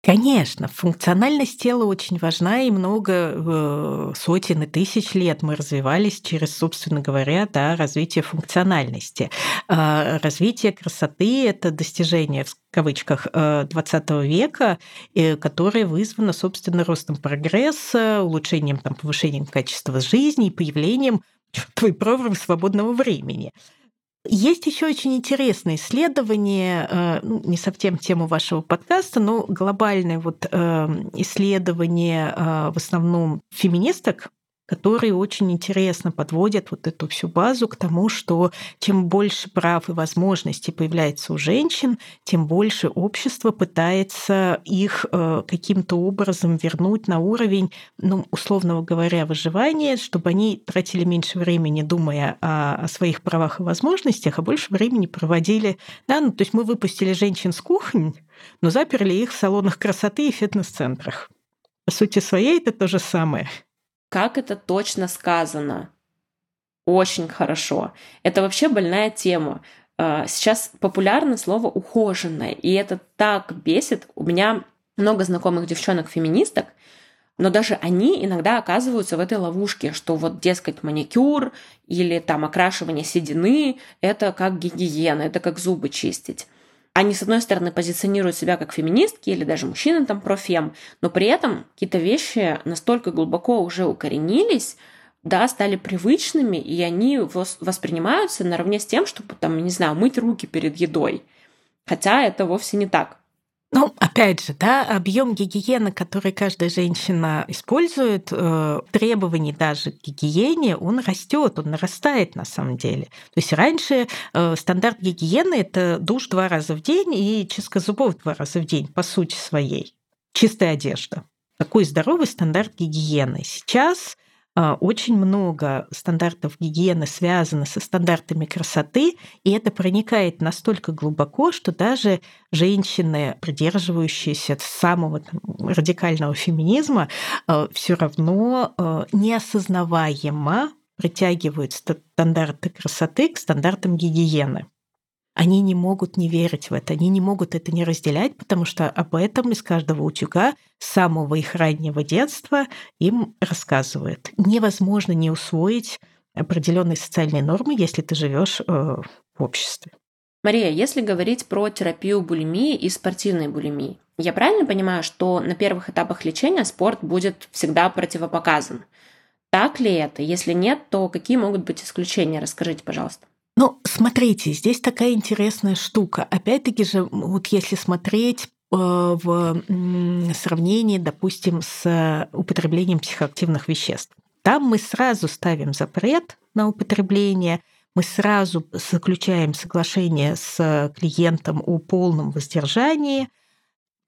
Конечно, функциональность тела очень важна, и много э, сотен и тысяч лет мы развивались через, собственно говоря, да, развитие функциональности. А развитие красоты – это достижение, в кавычках, 20 э, века, которое вызвано, собственно, ростом прогресса, улучшением, там, повышением качества жизни и появлением твой прорыв свободного времени. Есть еще очень интересное исследование, э, ну, не совсем тему вашего подкаста, но глобальное вот эм, исследование э, в основном феминисток, которые очень интересно подводят вот эту всю базу к тому, что чем больше прав и возможностей появляется у женщин, тем больше общество пытается их э, каким-то образом вернуть на уровень, ну, условно говоря, выживания, чтобы они тратили меньше времени, думая о, о своих правах и возможностях, а больше времени проводили. Да, ну, то есть мы выпустили женщин с кухонь, но заперли их в салонах красоты и фитнес-центрах. По сути своей это то же самое. Как это точно сказано? Очень хорошо. Это вообще больная тема. А, сейчас популярно слово ухоженное, и это так бесит. У меня много знакомых девчонок-феминисток, но даже они иногда оказываются в этой ловушке, что вот, дескать, маникюр или там окрашивание седины – это как гигиена, это как зубы чистить они, с одной стороны, позиционируют себя как феминистки или даже мужчины там профем, но при этом какие-то вещи настолько глубоко уже укоренились, да, стали привычными, и они воспринимаются наравне с тем, чтобы, там, не знаю, мыть руки перед едой. Хотя это вовсе не так. Ну, опять же, да, объем гигиены, который каждая женщина использует, э, требований даже к гигиене, он растет, он нарастает на самом деле. То есть раньше э, стандарт гигиены это душ два раза в день и чистка зубов два раза в день, по сути своей. Чистая одежда. Такой здоровый стандарт гигиены. Сейчас очень много стандартов гигиены связано со стандартами красоты, и это проникает настолько глубоко, что даже женщины, придерживающиеся самого там, радикального феминизма, а, все равно а, неосознаваемо притягивают стандарты красоты к стандартам гигиены они не могут не верить в это, они не могут это не разделять, потому что об этом из каждого утюга с самого их раннего детства им рассказывают. Невозможно не усвоить определенные социальные нормы, если ты живешь э, в обществе. Мария, если говорить про терапию булимии и спортивной булимии, я правильно понимаю, что на первых этапах лечения спорт будет всегда противопоказан? Так ли это? Если нет, то какие могут быть исключения? Расскажите, пожалуйста. Ну, смотрите, здесь такая интересная штука. Опять-таки же, вот если смотреть э, в сравнении, допустим, с употреблением психоактивных веществ. Там мы сразу ставим запрет на употребление, мы сразу заключаем соглашение с клиентом о полном воздержании,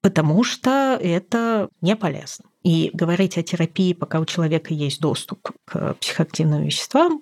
потому что это не полезно. И говорить о терапии, пока у человека есть доступ к психоактивным веществам,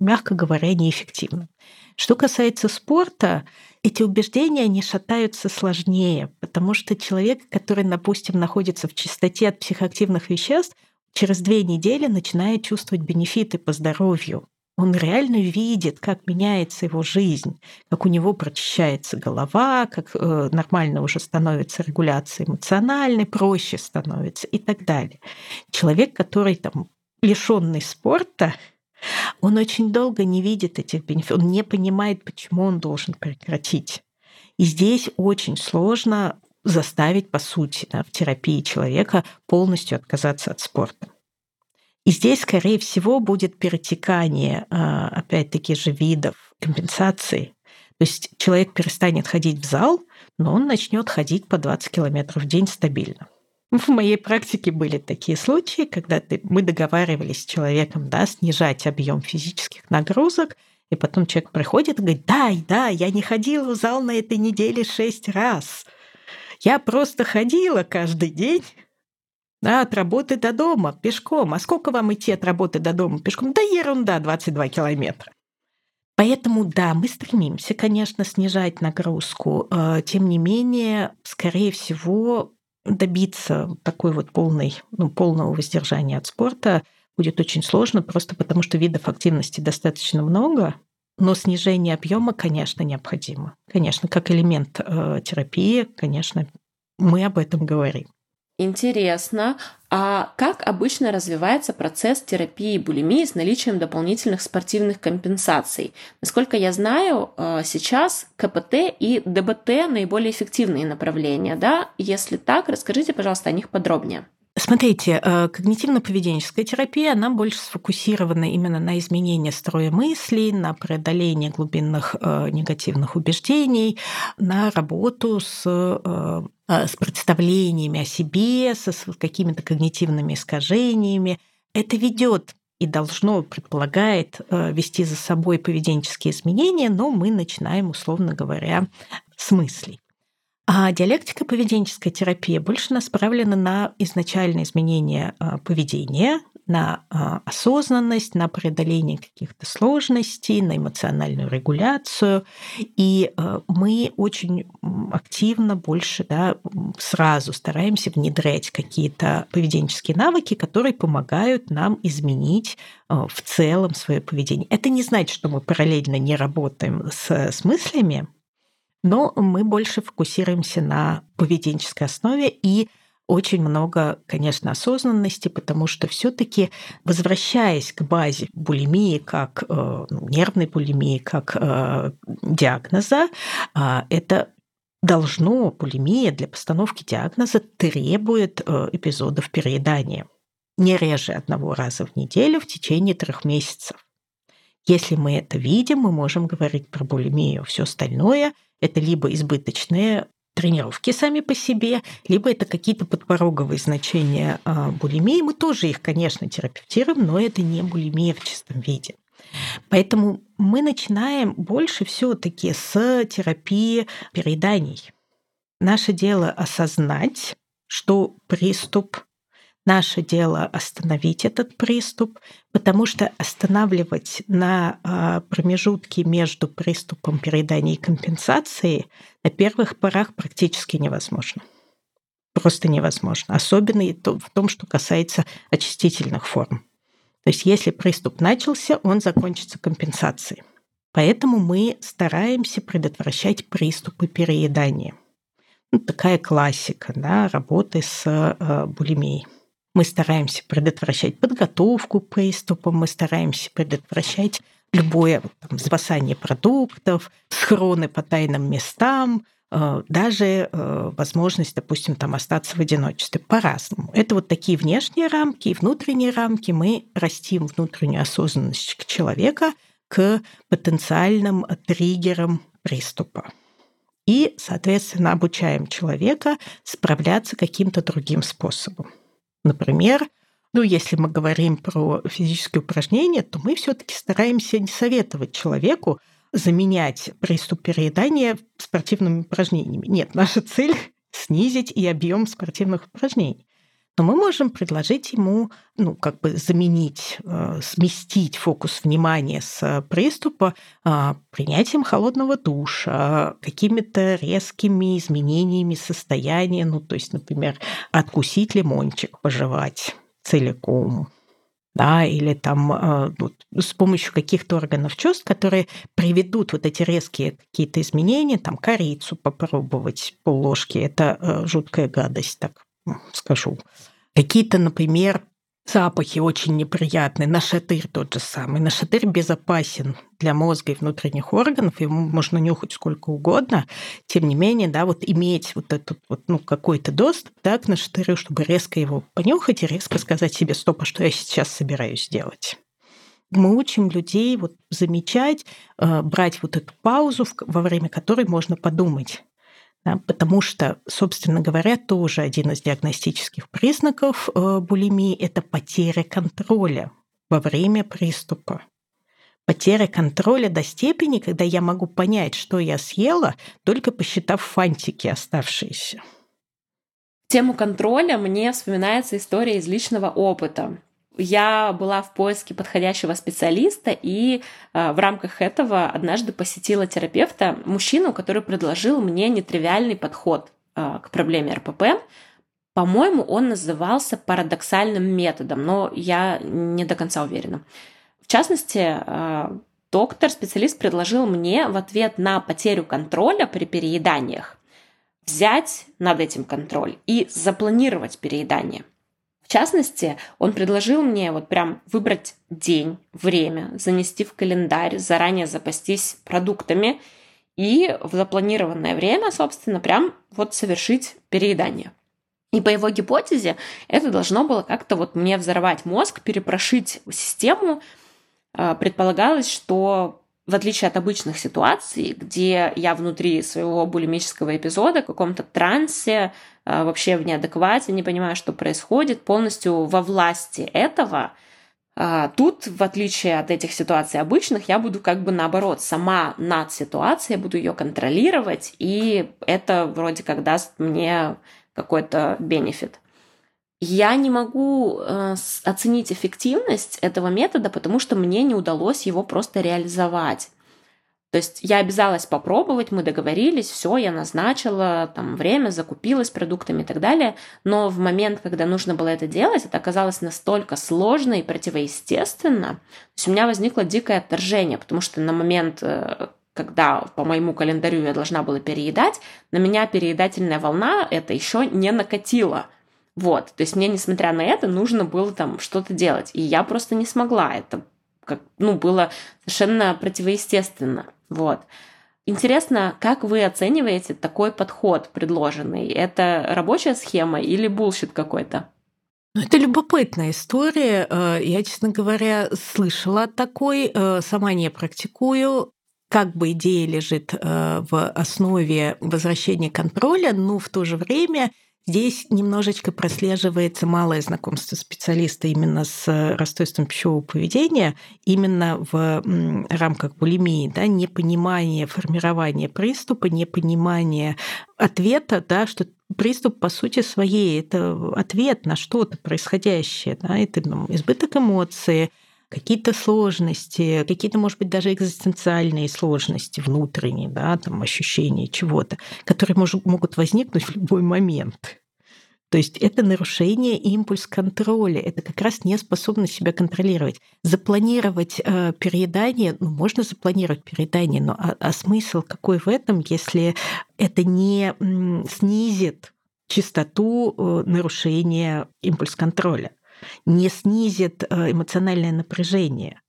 мягко говоря, неэффективно. Что касается спорта, эти убеждения, они шатаются сложнее, потому что человек, который, допустим, находится в чистоте от психоактивных веществ, через две недели начинает чувствовать бенефиты по здоровью. Он реально видит, как меняется его жизнь, как у него прочищается голова, как э, нормально уже становится регуляция эмоциональной, проще становится и так далее. Человек, который там лишенный спорта, он очень долго не видит этих бенефитов, он не понимает, почему он должен прекратить. И здесь очень сложно заставить, по сути, да, в терапии человека полностью отказаться от спорта. И здесь, скорее всего, будет перетекание, а, опять-таки же, видов компенсации. То есть человек перестанет ходить в зал, но он начнет ходить по 20 километров в день стабильно. В моей практике были такие случаи, когда мы договаривались с человеком да, снижать объем физических нагрузок, и потом человек приходит и говорит, да, да, я не ходила в зал на этой неделе шесть раз. Я просто ходила каждый день да, от работы до дома пешком. А сколько вам идти от работы до дома пешком? Да ерунда, 22 километра. Поэтому да, мы стремимся, конечно, снижать нагрузку. Э, тем не менее, скорее всего, добиться такой вот полной, ну, полного воздержания от спорта будет очень сложно, просто потому что видов активности достаточно много, но снижение объема, конечно, необходимо. Конечно, как элемент э, терапии, конечно, мы об этом говорим. Интересно. А как обычно развивается процесс терапии булимии с наличием дополнительных спортивных компенсаций? Насколько я знаю, э, сейчас КПТ и ДБТ наиболее эффективные направления, да? Если так, расскажите, пожалуйста, о них подробнее. Смотрите, э, когнитивно-поведенческая терапия, она больше сфокусирована именно на изменении строя мыслей, на преодолении глубинных э, негативных убеждений, на работу с, э, с представлениями о себе, со какими-то когнитивными искажениями. Это ведет и должно, предполагает вести за собой поведенческие изменения, но мы начинаем, условно говоря, с мыслей. А диалектика поведенческая терапия больше направлена на изначальное изменение а, поведения, на а, осознанность, на преодоление каких-то сложностей, на эмоциональную регуляцию. И а, мы очень активно больше да, сразу стараемся внедрять какие-то поведенческие навыки, которые помогают нам изменить в целом свое поведение. Это не значит, что мы параллельно не работаем с, с мыслями, но мы больше фокусируемся на поведенческой основе и очень много, конечно, осознанности, потому что все-таки, возвращаясь к базе булимии, как э, ну, нервной булимии, как э, диагноза, э, это должно, булимия для постановки диагноза требует э, эпизодов переедания не реже одного раза в неделю в течение трех месяцев. Если мы это видим, мы можем говорить про булимию. Все остальное это либо избыточные тренировки сами по себе, либо это какие-то подпороговые значения а, булимии. Мы тоже их, конечно, терапевтируем, но это не булимия в чистом виде. Поэтому мы начинаем больше все-таки с терапии перееданий. Наше дело осознать, что приступ Наше дело остановить этот приступ, потому что останавливать на а, промежутке между приступом переедания и компенсацией на первых порах практически невозможно. Просто невозможно. Особенно в том, что касается очистительных форм. То есть если приступ начался, он закончится компенсацией. Поэтому мы стараемся предотвращать приступы переедания. Ну, такая классика да, работы с э, булимией. Мы стараемся предотвращать подготовку к приступам, мы стараемся предотвращать любое там, запасание продуктов, схроны по тайным местам, э, даже э, возможность, допустим, там остаться в одиночестве по-разному. Это вот такие внешние рамки и внутренние рамки. Мы растим внутреннюю осознанность человека к потенциальным триггерам приступа. И, соответственно, обучаем человека справляться каким-то другим способом. Например, ну, если мы говорим про физические упражнения, то мы все-таки стараемся не советовать человеку заменять приступ переедания спортивными упражнениями. Нет, наша цель снизить и объем спортивных упражнений. Но мы можем предложить ему, ну, как бы заменить, э, сместить фокус внимания с приступа э, принятием холодного душа, какими-то резкими изменениями состояния, ну, то есть, например, откусить лимончик, пожевать целиком, да, или там э, вот, с помощью каких-то органов чувств, которые приведут вот эти резкие какие-то изменения, там корицу попробовать пол ложки, это э, жуткая гадость, так скажу. Какие-то, например, запахи очень неприятные. Нашатырь тот же самый. Нашатырь безопасен для мозга и внутренних органов, его можно нюхать сколько угодно. Тем не менее, да, вот иметь вот этот вот, ну, какой-то доступ да, к нашатырю, чтобы резко его понюхать и резко сказать себе, стоп, а что я сейчас собираюсь делать? мы учим людей вот замечать, э, брать вот эту паузу, во время которой можно подумать. Да, потому что, собственно говоря, тоже один из диагностических признаков э, булимии – это потеря контроля во время приступа. Потеря контроля до степени, когда я могу понять, что я съела, только посчитав фантики оставшиеся. тему контроля мне вспоминается история из личного опыта я была в поиске подходящего специалиста и э, в рамках этого однажды посетила терапевта, мужчину, который предложил мне нетривиальный подход э, к проблеме РПП. По-моему, он назывался парадоксальным методом, но я не до конца уверена. В частности, э, доктор, специалист предложил мне в ответ на потерю контроля при перееданиях взять над этим контроль и запланировать переедание. Частности, он предложил мне вот прям выбрать день, время, занести в календарь, заранее запастись продуктами и в запланированное время, собственно, прям вот совершить переедание. И по его гипотезе это должно было как-то вот мне взорвать мозг, перепрошить систему. А, предполагалось, что в отличие от обычных ситуаций, где я внутри своего булимического эпизода, в каком-то трансе, а, вообще в неадеквате, не понимаю, что происходит, полностью во власти этого, а, Тут, в отличие от этих ситуаций обычных, я буду как бы наоборот сама над ситуацией, буду ее контролировать, и это вроде как даст мне какой-то бенефит. Я не могу э, оценить эффективность этого метода, потому что мне не удалось его просто реализовать. То есть я обязалась попробовать, мы договорились, все, я назначила там время, закупилась продуктами и так далее. Но в момент, когда нужно было это делать, это оказалось настолько сложно и противоестественно. То есть у меня возникло дикое отторжение, потому что на момент э, когда по моему календарю я должна была переедать, на меня переедательная волна это еще не накатила. Вот, то есть мне, несмотря на это, нужно было там что-то делать. И я просто не смогла. Это как, ну, было совершенно противоестественно. Вот. Интересно, как вы оцениваете такой подход предложенный? Это рабочая схема или bullshit какой-то? Ну, это любопытная история. Э, я, честно говоря, слышала такой, э, сама не практикую. Как бы идея лежит э, в основе возвращения контроля, но в то же время Здесь немножечко прослеживается малое знакомство специалиста именно с расстройством пищевого поведения, именно в рамках булимии, да, непонимание формирования приступа, непонимание ответа, да, что приступ по сути своей это ответ на что-то происходящее, да, это ну, избыток эмоций, какие-то сложности, какие-то, может быть, даже экзистенциальные сложности внутренние, да, там ощущения чего-то, которые мож, могут возникнуть в любой момент. То есть это нарушение импульс контроля, это как раз неспособность себя контролировать. Запланировать э, переедание, ну, можно запланировать переедание, но а, а смысл какой в этом, если это не снизит частоту э, нарушения импульс контроля? Не снизит э, эмоциональное напряжение.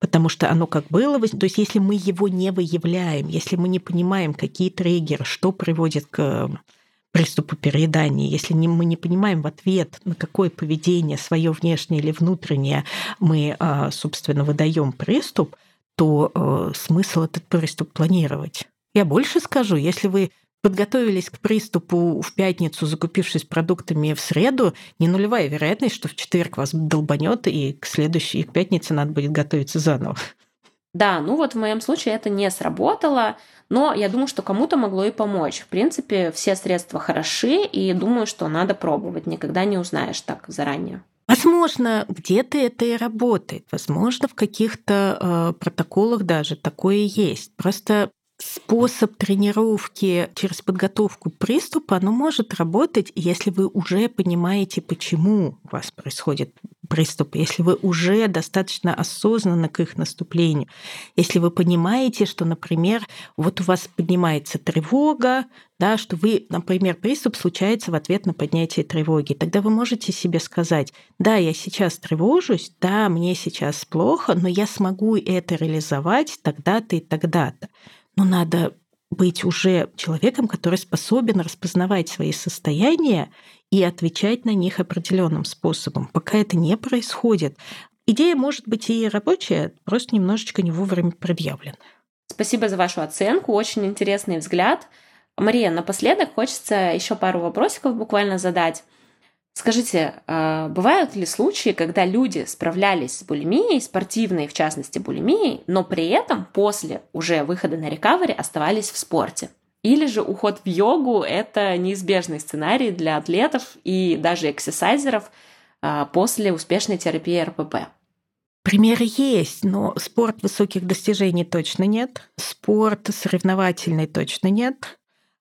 Потому что оно как было, то есть если мы его не выявляем, если мы не понимаем, какие триггеры, что приводит к приступу переедания, если мы не понимаем в ответ, на какое поведение, свое внешнее или внутреннее, мы, а, собственно, выдаем приступ, то э, смысл этот приступ планировать. Я больше скажу, если вы подготовились к приступу в пятницу, закупившись продуктами в среду, не нулевая вероятность, что в четверг вас долбанет, и к следующей к пятнице надо будет готовиться заново. Да, ну вот в моем случае это не сработало, но я думаю, что кому-то могло и помочь. В принципе, все средства хороши, и думаю, что надо пробовать. Никогда не узнаешь так заранее. Возможно, где-то это и работает. Возможно, в каких-то э, протоколах даже такое есть. Просто способ тренировки через подготовку приступа, оно может работать, если вы уже понимаете, почему у вас происходит приступ, если вы уже достаточно осознанны к их наступлению, если вы понимаете, что, например, вот у вас поднимается тревога, да, что вы, например, приступ случается в ответ на поднятие тревоги, тогда вы можете себе сказать, да, я сейчас тревожусь, да, мне сейчас плохо, но я смогу это реализовать тогда-то и тогда-то но надо быть уже человеком, который способен распознавать свои состояния и отвечать на них определенным способом. Пока это не происходит, идея может быть и рабочая, просто немножечко не вовремя предъявлена. Спасибо за вашу оценку, очень интересный взгляд. Мария, напоследок хочется еще пару вопросиков буквально задать. Скажите, а, бывают ли случаи, когда люди справлялись с булимией, спортивной в частности булимией, но при этом после уже выхода на рекавери оставались в спорте? Или же уход в йогу – это неизбежный сценарий для атлетов и даже эксерсайзеров а, после успешной терапии РПП? Примеры есть, но спорт высоких достижений точно нет. Спорт соревновательный точно нет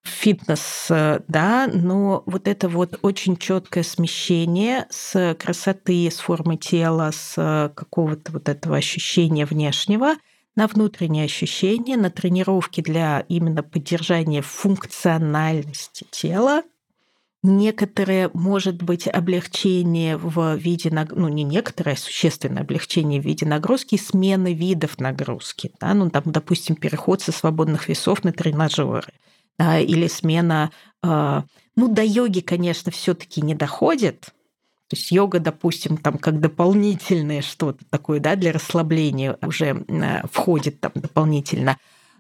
фитнес, э, да, но вот это вот очень четкое смещение с красоты, с формы тела, с э, какого-то вот этого ощущения внешнего на внутреннее ощущение, на тренировки для именно поддержания функциональности тела, некоторое, может быть, облегчение в виде, ну не некоторое, а существенное облегчение в виде нагрузки смены видов нагрузки. Да? Ну, там, допустим, переход со свободных весов на тренажеры да, или смена. А, ну, до йоги, конечно, все-таки не доходит. То есть йога, допустим, там как дополнительное что-то такое, да, для расслабления уже а, входит там дополнительно.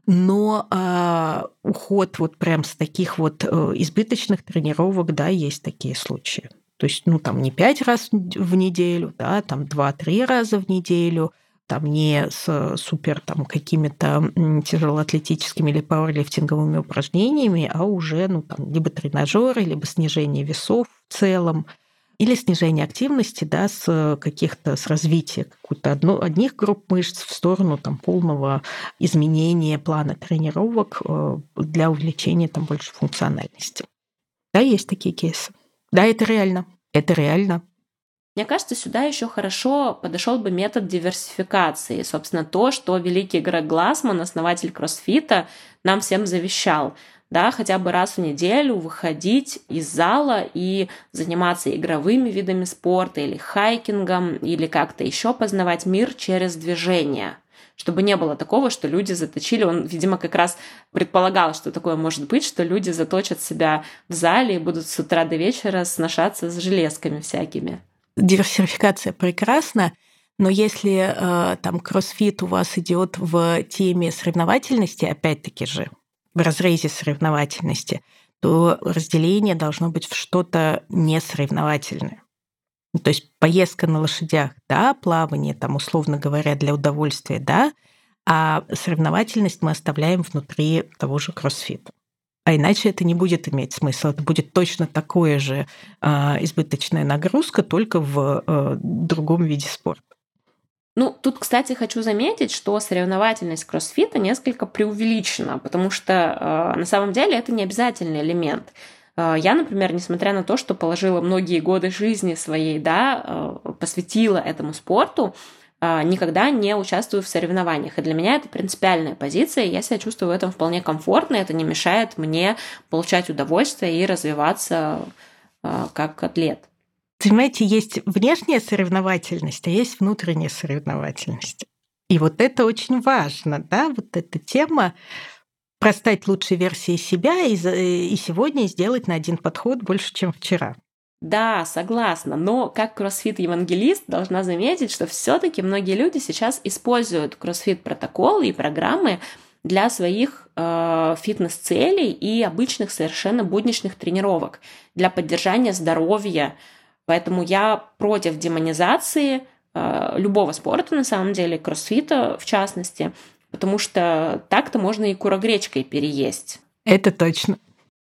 Но э, уход вот прям с таких вот э, избыточных тренировок, да, есть такие случаи. То есть, ну, там не пять раз в неделю, да, там два-три раза в неделю – там не с супер там какими-то тяжелоатлетическими или пауэрлифтинговыми упражнениями, а уже ну, там, либо тренажеры, либо снижение весов в целом, или снижение активности да, с каких-то с развития какой-то одно, одних групп мышц в сторону там, полного изменения плана тренировок э, для увеличения там, больше функциональности. Да, есть такие кейсы. Да, это реально. Это реально. Мне кажется, сюда еще хорошо подошел бы метод диверсификации. Собственно, то, что великий Грег Глассман, основатель кроссфита, нам всем завещал да, хотя бы раз в неделю выходить из зала и заниматься игровыми видами спорта или хайкингом, или как-то еще познавать мир через движение чтобы не было такого, что люди заточили. Он, видимо, как раз предполагал, что такое может быть, что люди заточат себя в зале и будут с утра до вечера сношаться с железками всякими диверсификация прекрасна, но если э, там кроссфит у вас идет в теме соревновательности, опять-таки же, в разрезе соревновательности, то разделение должно быть в что-то несоревновательное. Ну, то есть поездка на лошадях, да, плавание, там, условно говоря, для удовольствия, да, а соревновательность мы оставляем внутри того же кроссфита. А иначе это не будет иметь смысла. Это будет точно такое же э, избыточная нагрузка, только в э, другом виде спорта. Ну, тут, кстати, хочу заметить, что соревновательность кроссфита несколько преувеличена, потому что э, на самом деле это не обязательный элемент. Я, например, несмотря на то, что положила многие годы жизни своей, да, посвятила этому спорту, а, никогда не участвую в соревнованиях. И для меня это принципиальная позиция, я себя чувствую в этом вполне комфортно, это не мешает мне получать удовольствие и развиваться а, как атлет. Понимаете, есть внешняя соревновательность, а есть внутренняя соревновательность. И вот это очень важно, да, вот эта тема про стать лучшей версией себя и, и сегодня сделать на один подход больше, чем вчера. Да, согласна, но как кроссфит-евангелист должна заметить, что все-таки многие люди сейчас используют кроссфит-протоколы и программы для своих э, фитнес-целей и обычных совершенно будничных тренировок для поддержания здоровья. Поэтому я против демонизации э, любого спорта, на самом деле, кроссфита в частности, потому что так-то можно и курогречкой переесть. Это точно.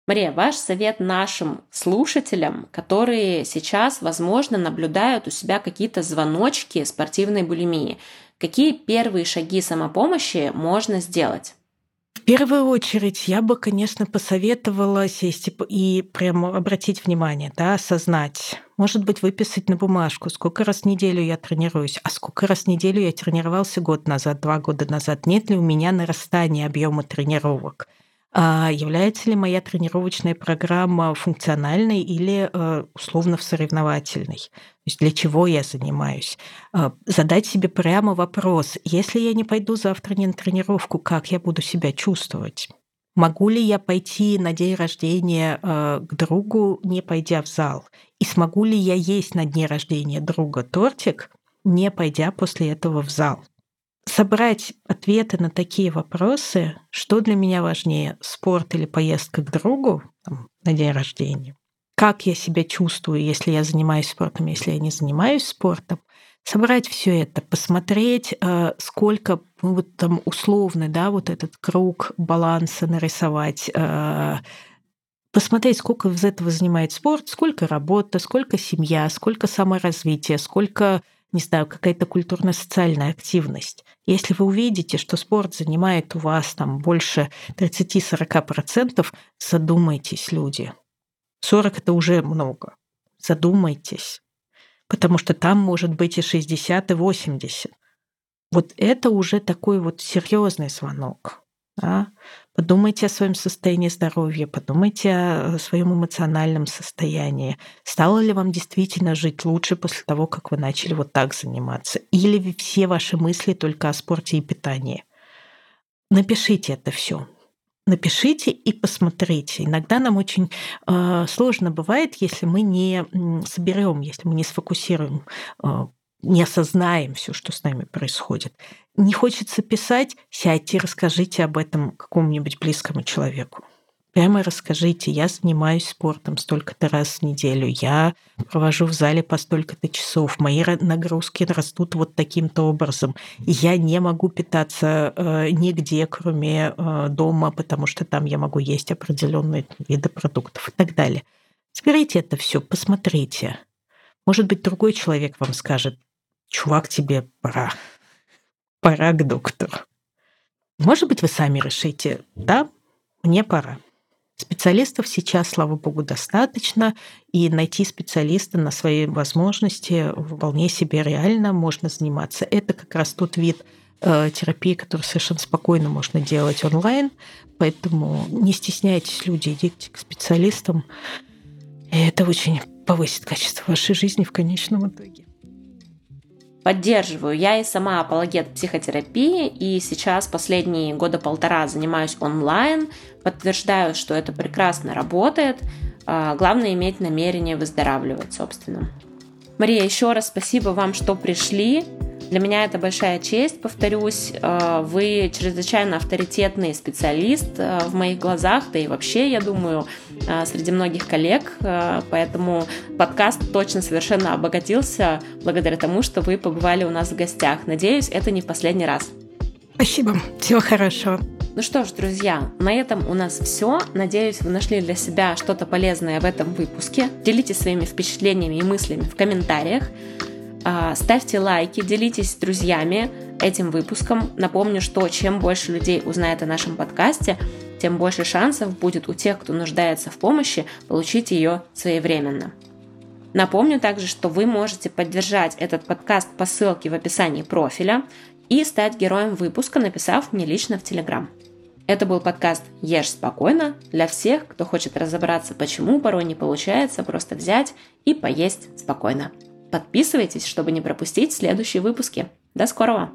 Мария, ваш совет нашим слушателям, которые сейчас, возможно, наблюдают у себя какие-то звоночки спортивной булимии, какие первые шаги самопомощи можно сделать? В первую очередь я бы, конечно, посоветовала сесть и прямо обратить внимание, да, осознать. Может быть, выписать на бумажку, сколько раз в неделю я тренируюсь, а сколько раз в неделю я тренировался год назад, два года назад. Нет ли у меня нарастания объема тренировок? А является ли моя тренировочная программа функциональной или э, условно соревновательной? То есть для чего я занимаюсь? А, задать себе прямо вопрос, если я не пойду завтра не на тренировку, как я буду себя чувствовать? Могу ли я пойти на день рождения э, к другу, не пойдя в зал? И смогу ли я есть на дне рождения друга тортик, не пойдя после этого в зал? Собрать ответы на такие вопросы, что для меня важнее, спорт или поездка к другу там, на день рождения, как я себя чувствую, если я занимаюсь спортом, если я не занимаюсь спортом, собрать все это, посмотреть, э, сколько ну, вот там условно, да, вот этот круг баланса нарисовать, э, посмотреть, сколько из этого занимает спорт, сколько работа, сколько семья, сколько саморазвития, сколько не знаю, какая-то культурно-социальная активность. Если вы увидите, что спорт занимает у вас там больше 30-40%, задумайтесь, люди. 40 это уже много. Задумайтесь. Потому что там может быть и 60, и 80. Вот это уже такой вот серьезный звонок. Да? Подумайте о своем состоянии здоровья, подумайте о своем эмоциональном состоянии. Стало ли вам действительно жить лучше после того, как вы начали вот так заниматься? Или все ваши мысли только о спорте и питании? Напишите это все. Напишите и посмотрите. Иногда нам очень э, сложно бывает, если мы не соберем, если мы не сфокусируем э, не осознаем все, что с нами происходит. Не хочется писать, сядьте и расскажите об этом какому-нибудь близкому человеку. Прямо расскажите, я занимаюсь спортом столько-то раз в неделю, я провожу в зале по столько-то часов, мои нагрузки растут вот таким-то образом. Я не могу питаться э, нигде, кроме э, дома, потому что там я могу есть определенные виды продуктов и так далее. Соберите это все, посмотрите. Может быть, другой человек вам скажет, чувак, тебе пора. Пора к доктору. Может быть, вы сами решите, да, мне пора. Специалистов сейчас, слава богу, достаточно, и найти специалиста на свои возможности вполне себе реально можно заниматься. Это как раз тот вид э, терапии, который совершенно спокойно можно делать онлайн, поэтому не стесняйтесь, люди, идите к специалистам. И это очень повысит качество вашей жизни в конечном итоге поддерживаю. Я и сама апологет психотерапии, и сейчас последние года полтора занимаюсь онлайн, подтверждаю, что это прекрасно работает. А, главное иметь намерение выздоравливать, собственно. Мария, еще раз спасибо вам, что пришли. Для меня это большая честь, повторюсь. Э, вы чрезвычайно авторитетный специалист э, в моих глазах, да и вообще, я думаю, э, среди многих коллег. Поэтому подкаст точно совершенно обогатился благодаря тому, что вы побывали у нас в гостях. Надеюсь, это не в последний раз. Спасибо. Всего хорошего. Ну что ж, друзья, на этом у нас все. Надеюсь, вы нашли для себя что-то полезное в этом выпуске. Делитесь своими впечатлениями и мыслями в комментариях. А, ставьте лайки, делитесь с друзьями этим выпуском. Напомню, что чем больше людей узнает о нашем подкасте, тем больше шансов будет у тех, кто нуждается в помощи, получить ее своевременно. Напомню также, что вы можете поддержать этот подкаст по ссылке в описании профиля и стать героем выпуска, написав мне лично в Телеграм. Это был подкаст «Ешь спокойно» для всех, кто хочет разобраться, почему порой не получается просто взять и поесть спокойно. Подписывайтесь, чтобы не пропустить следующие выпуски. До скорого!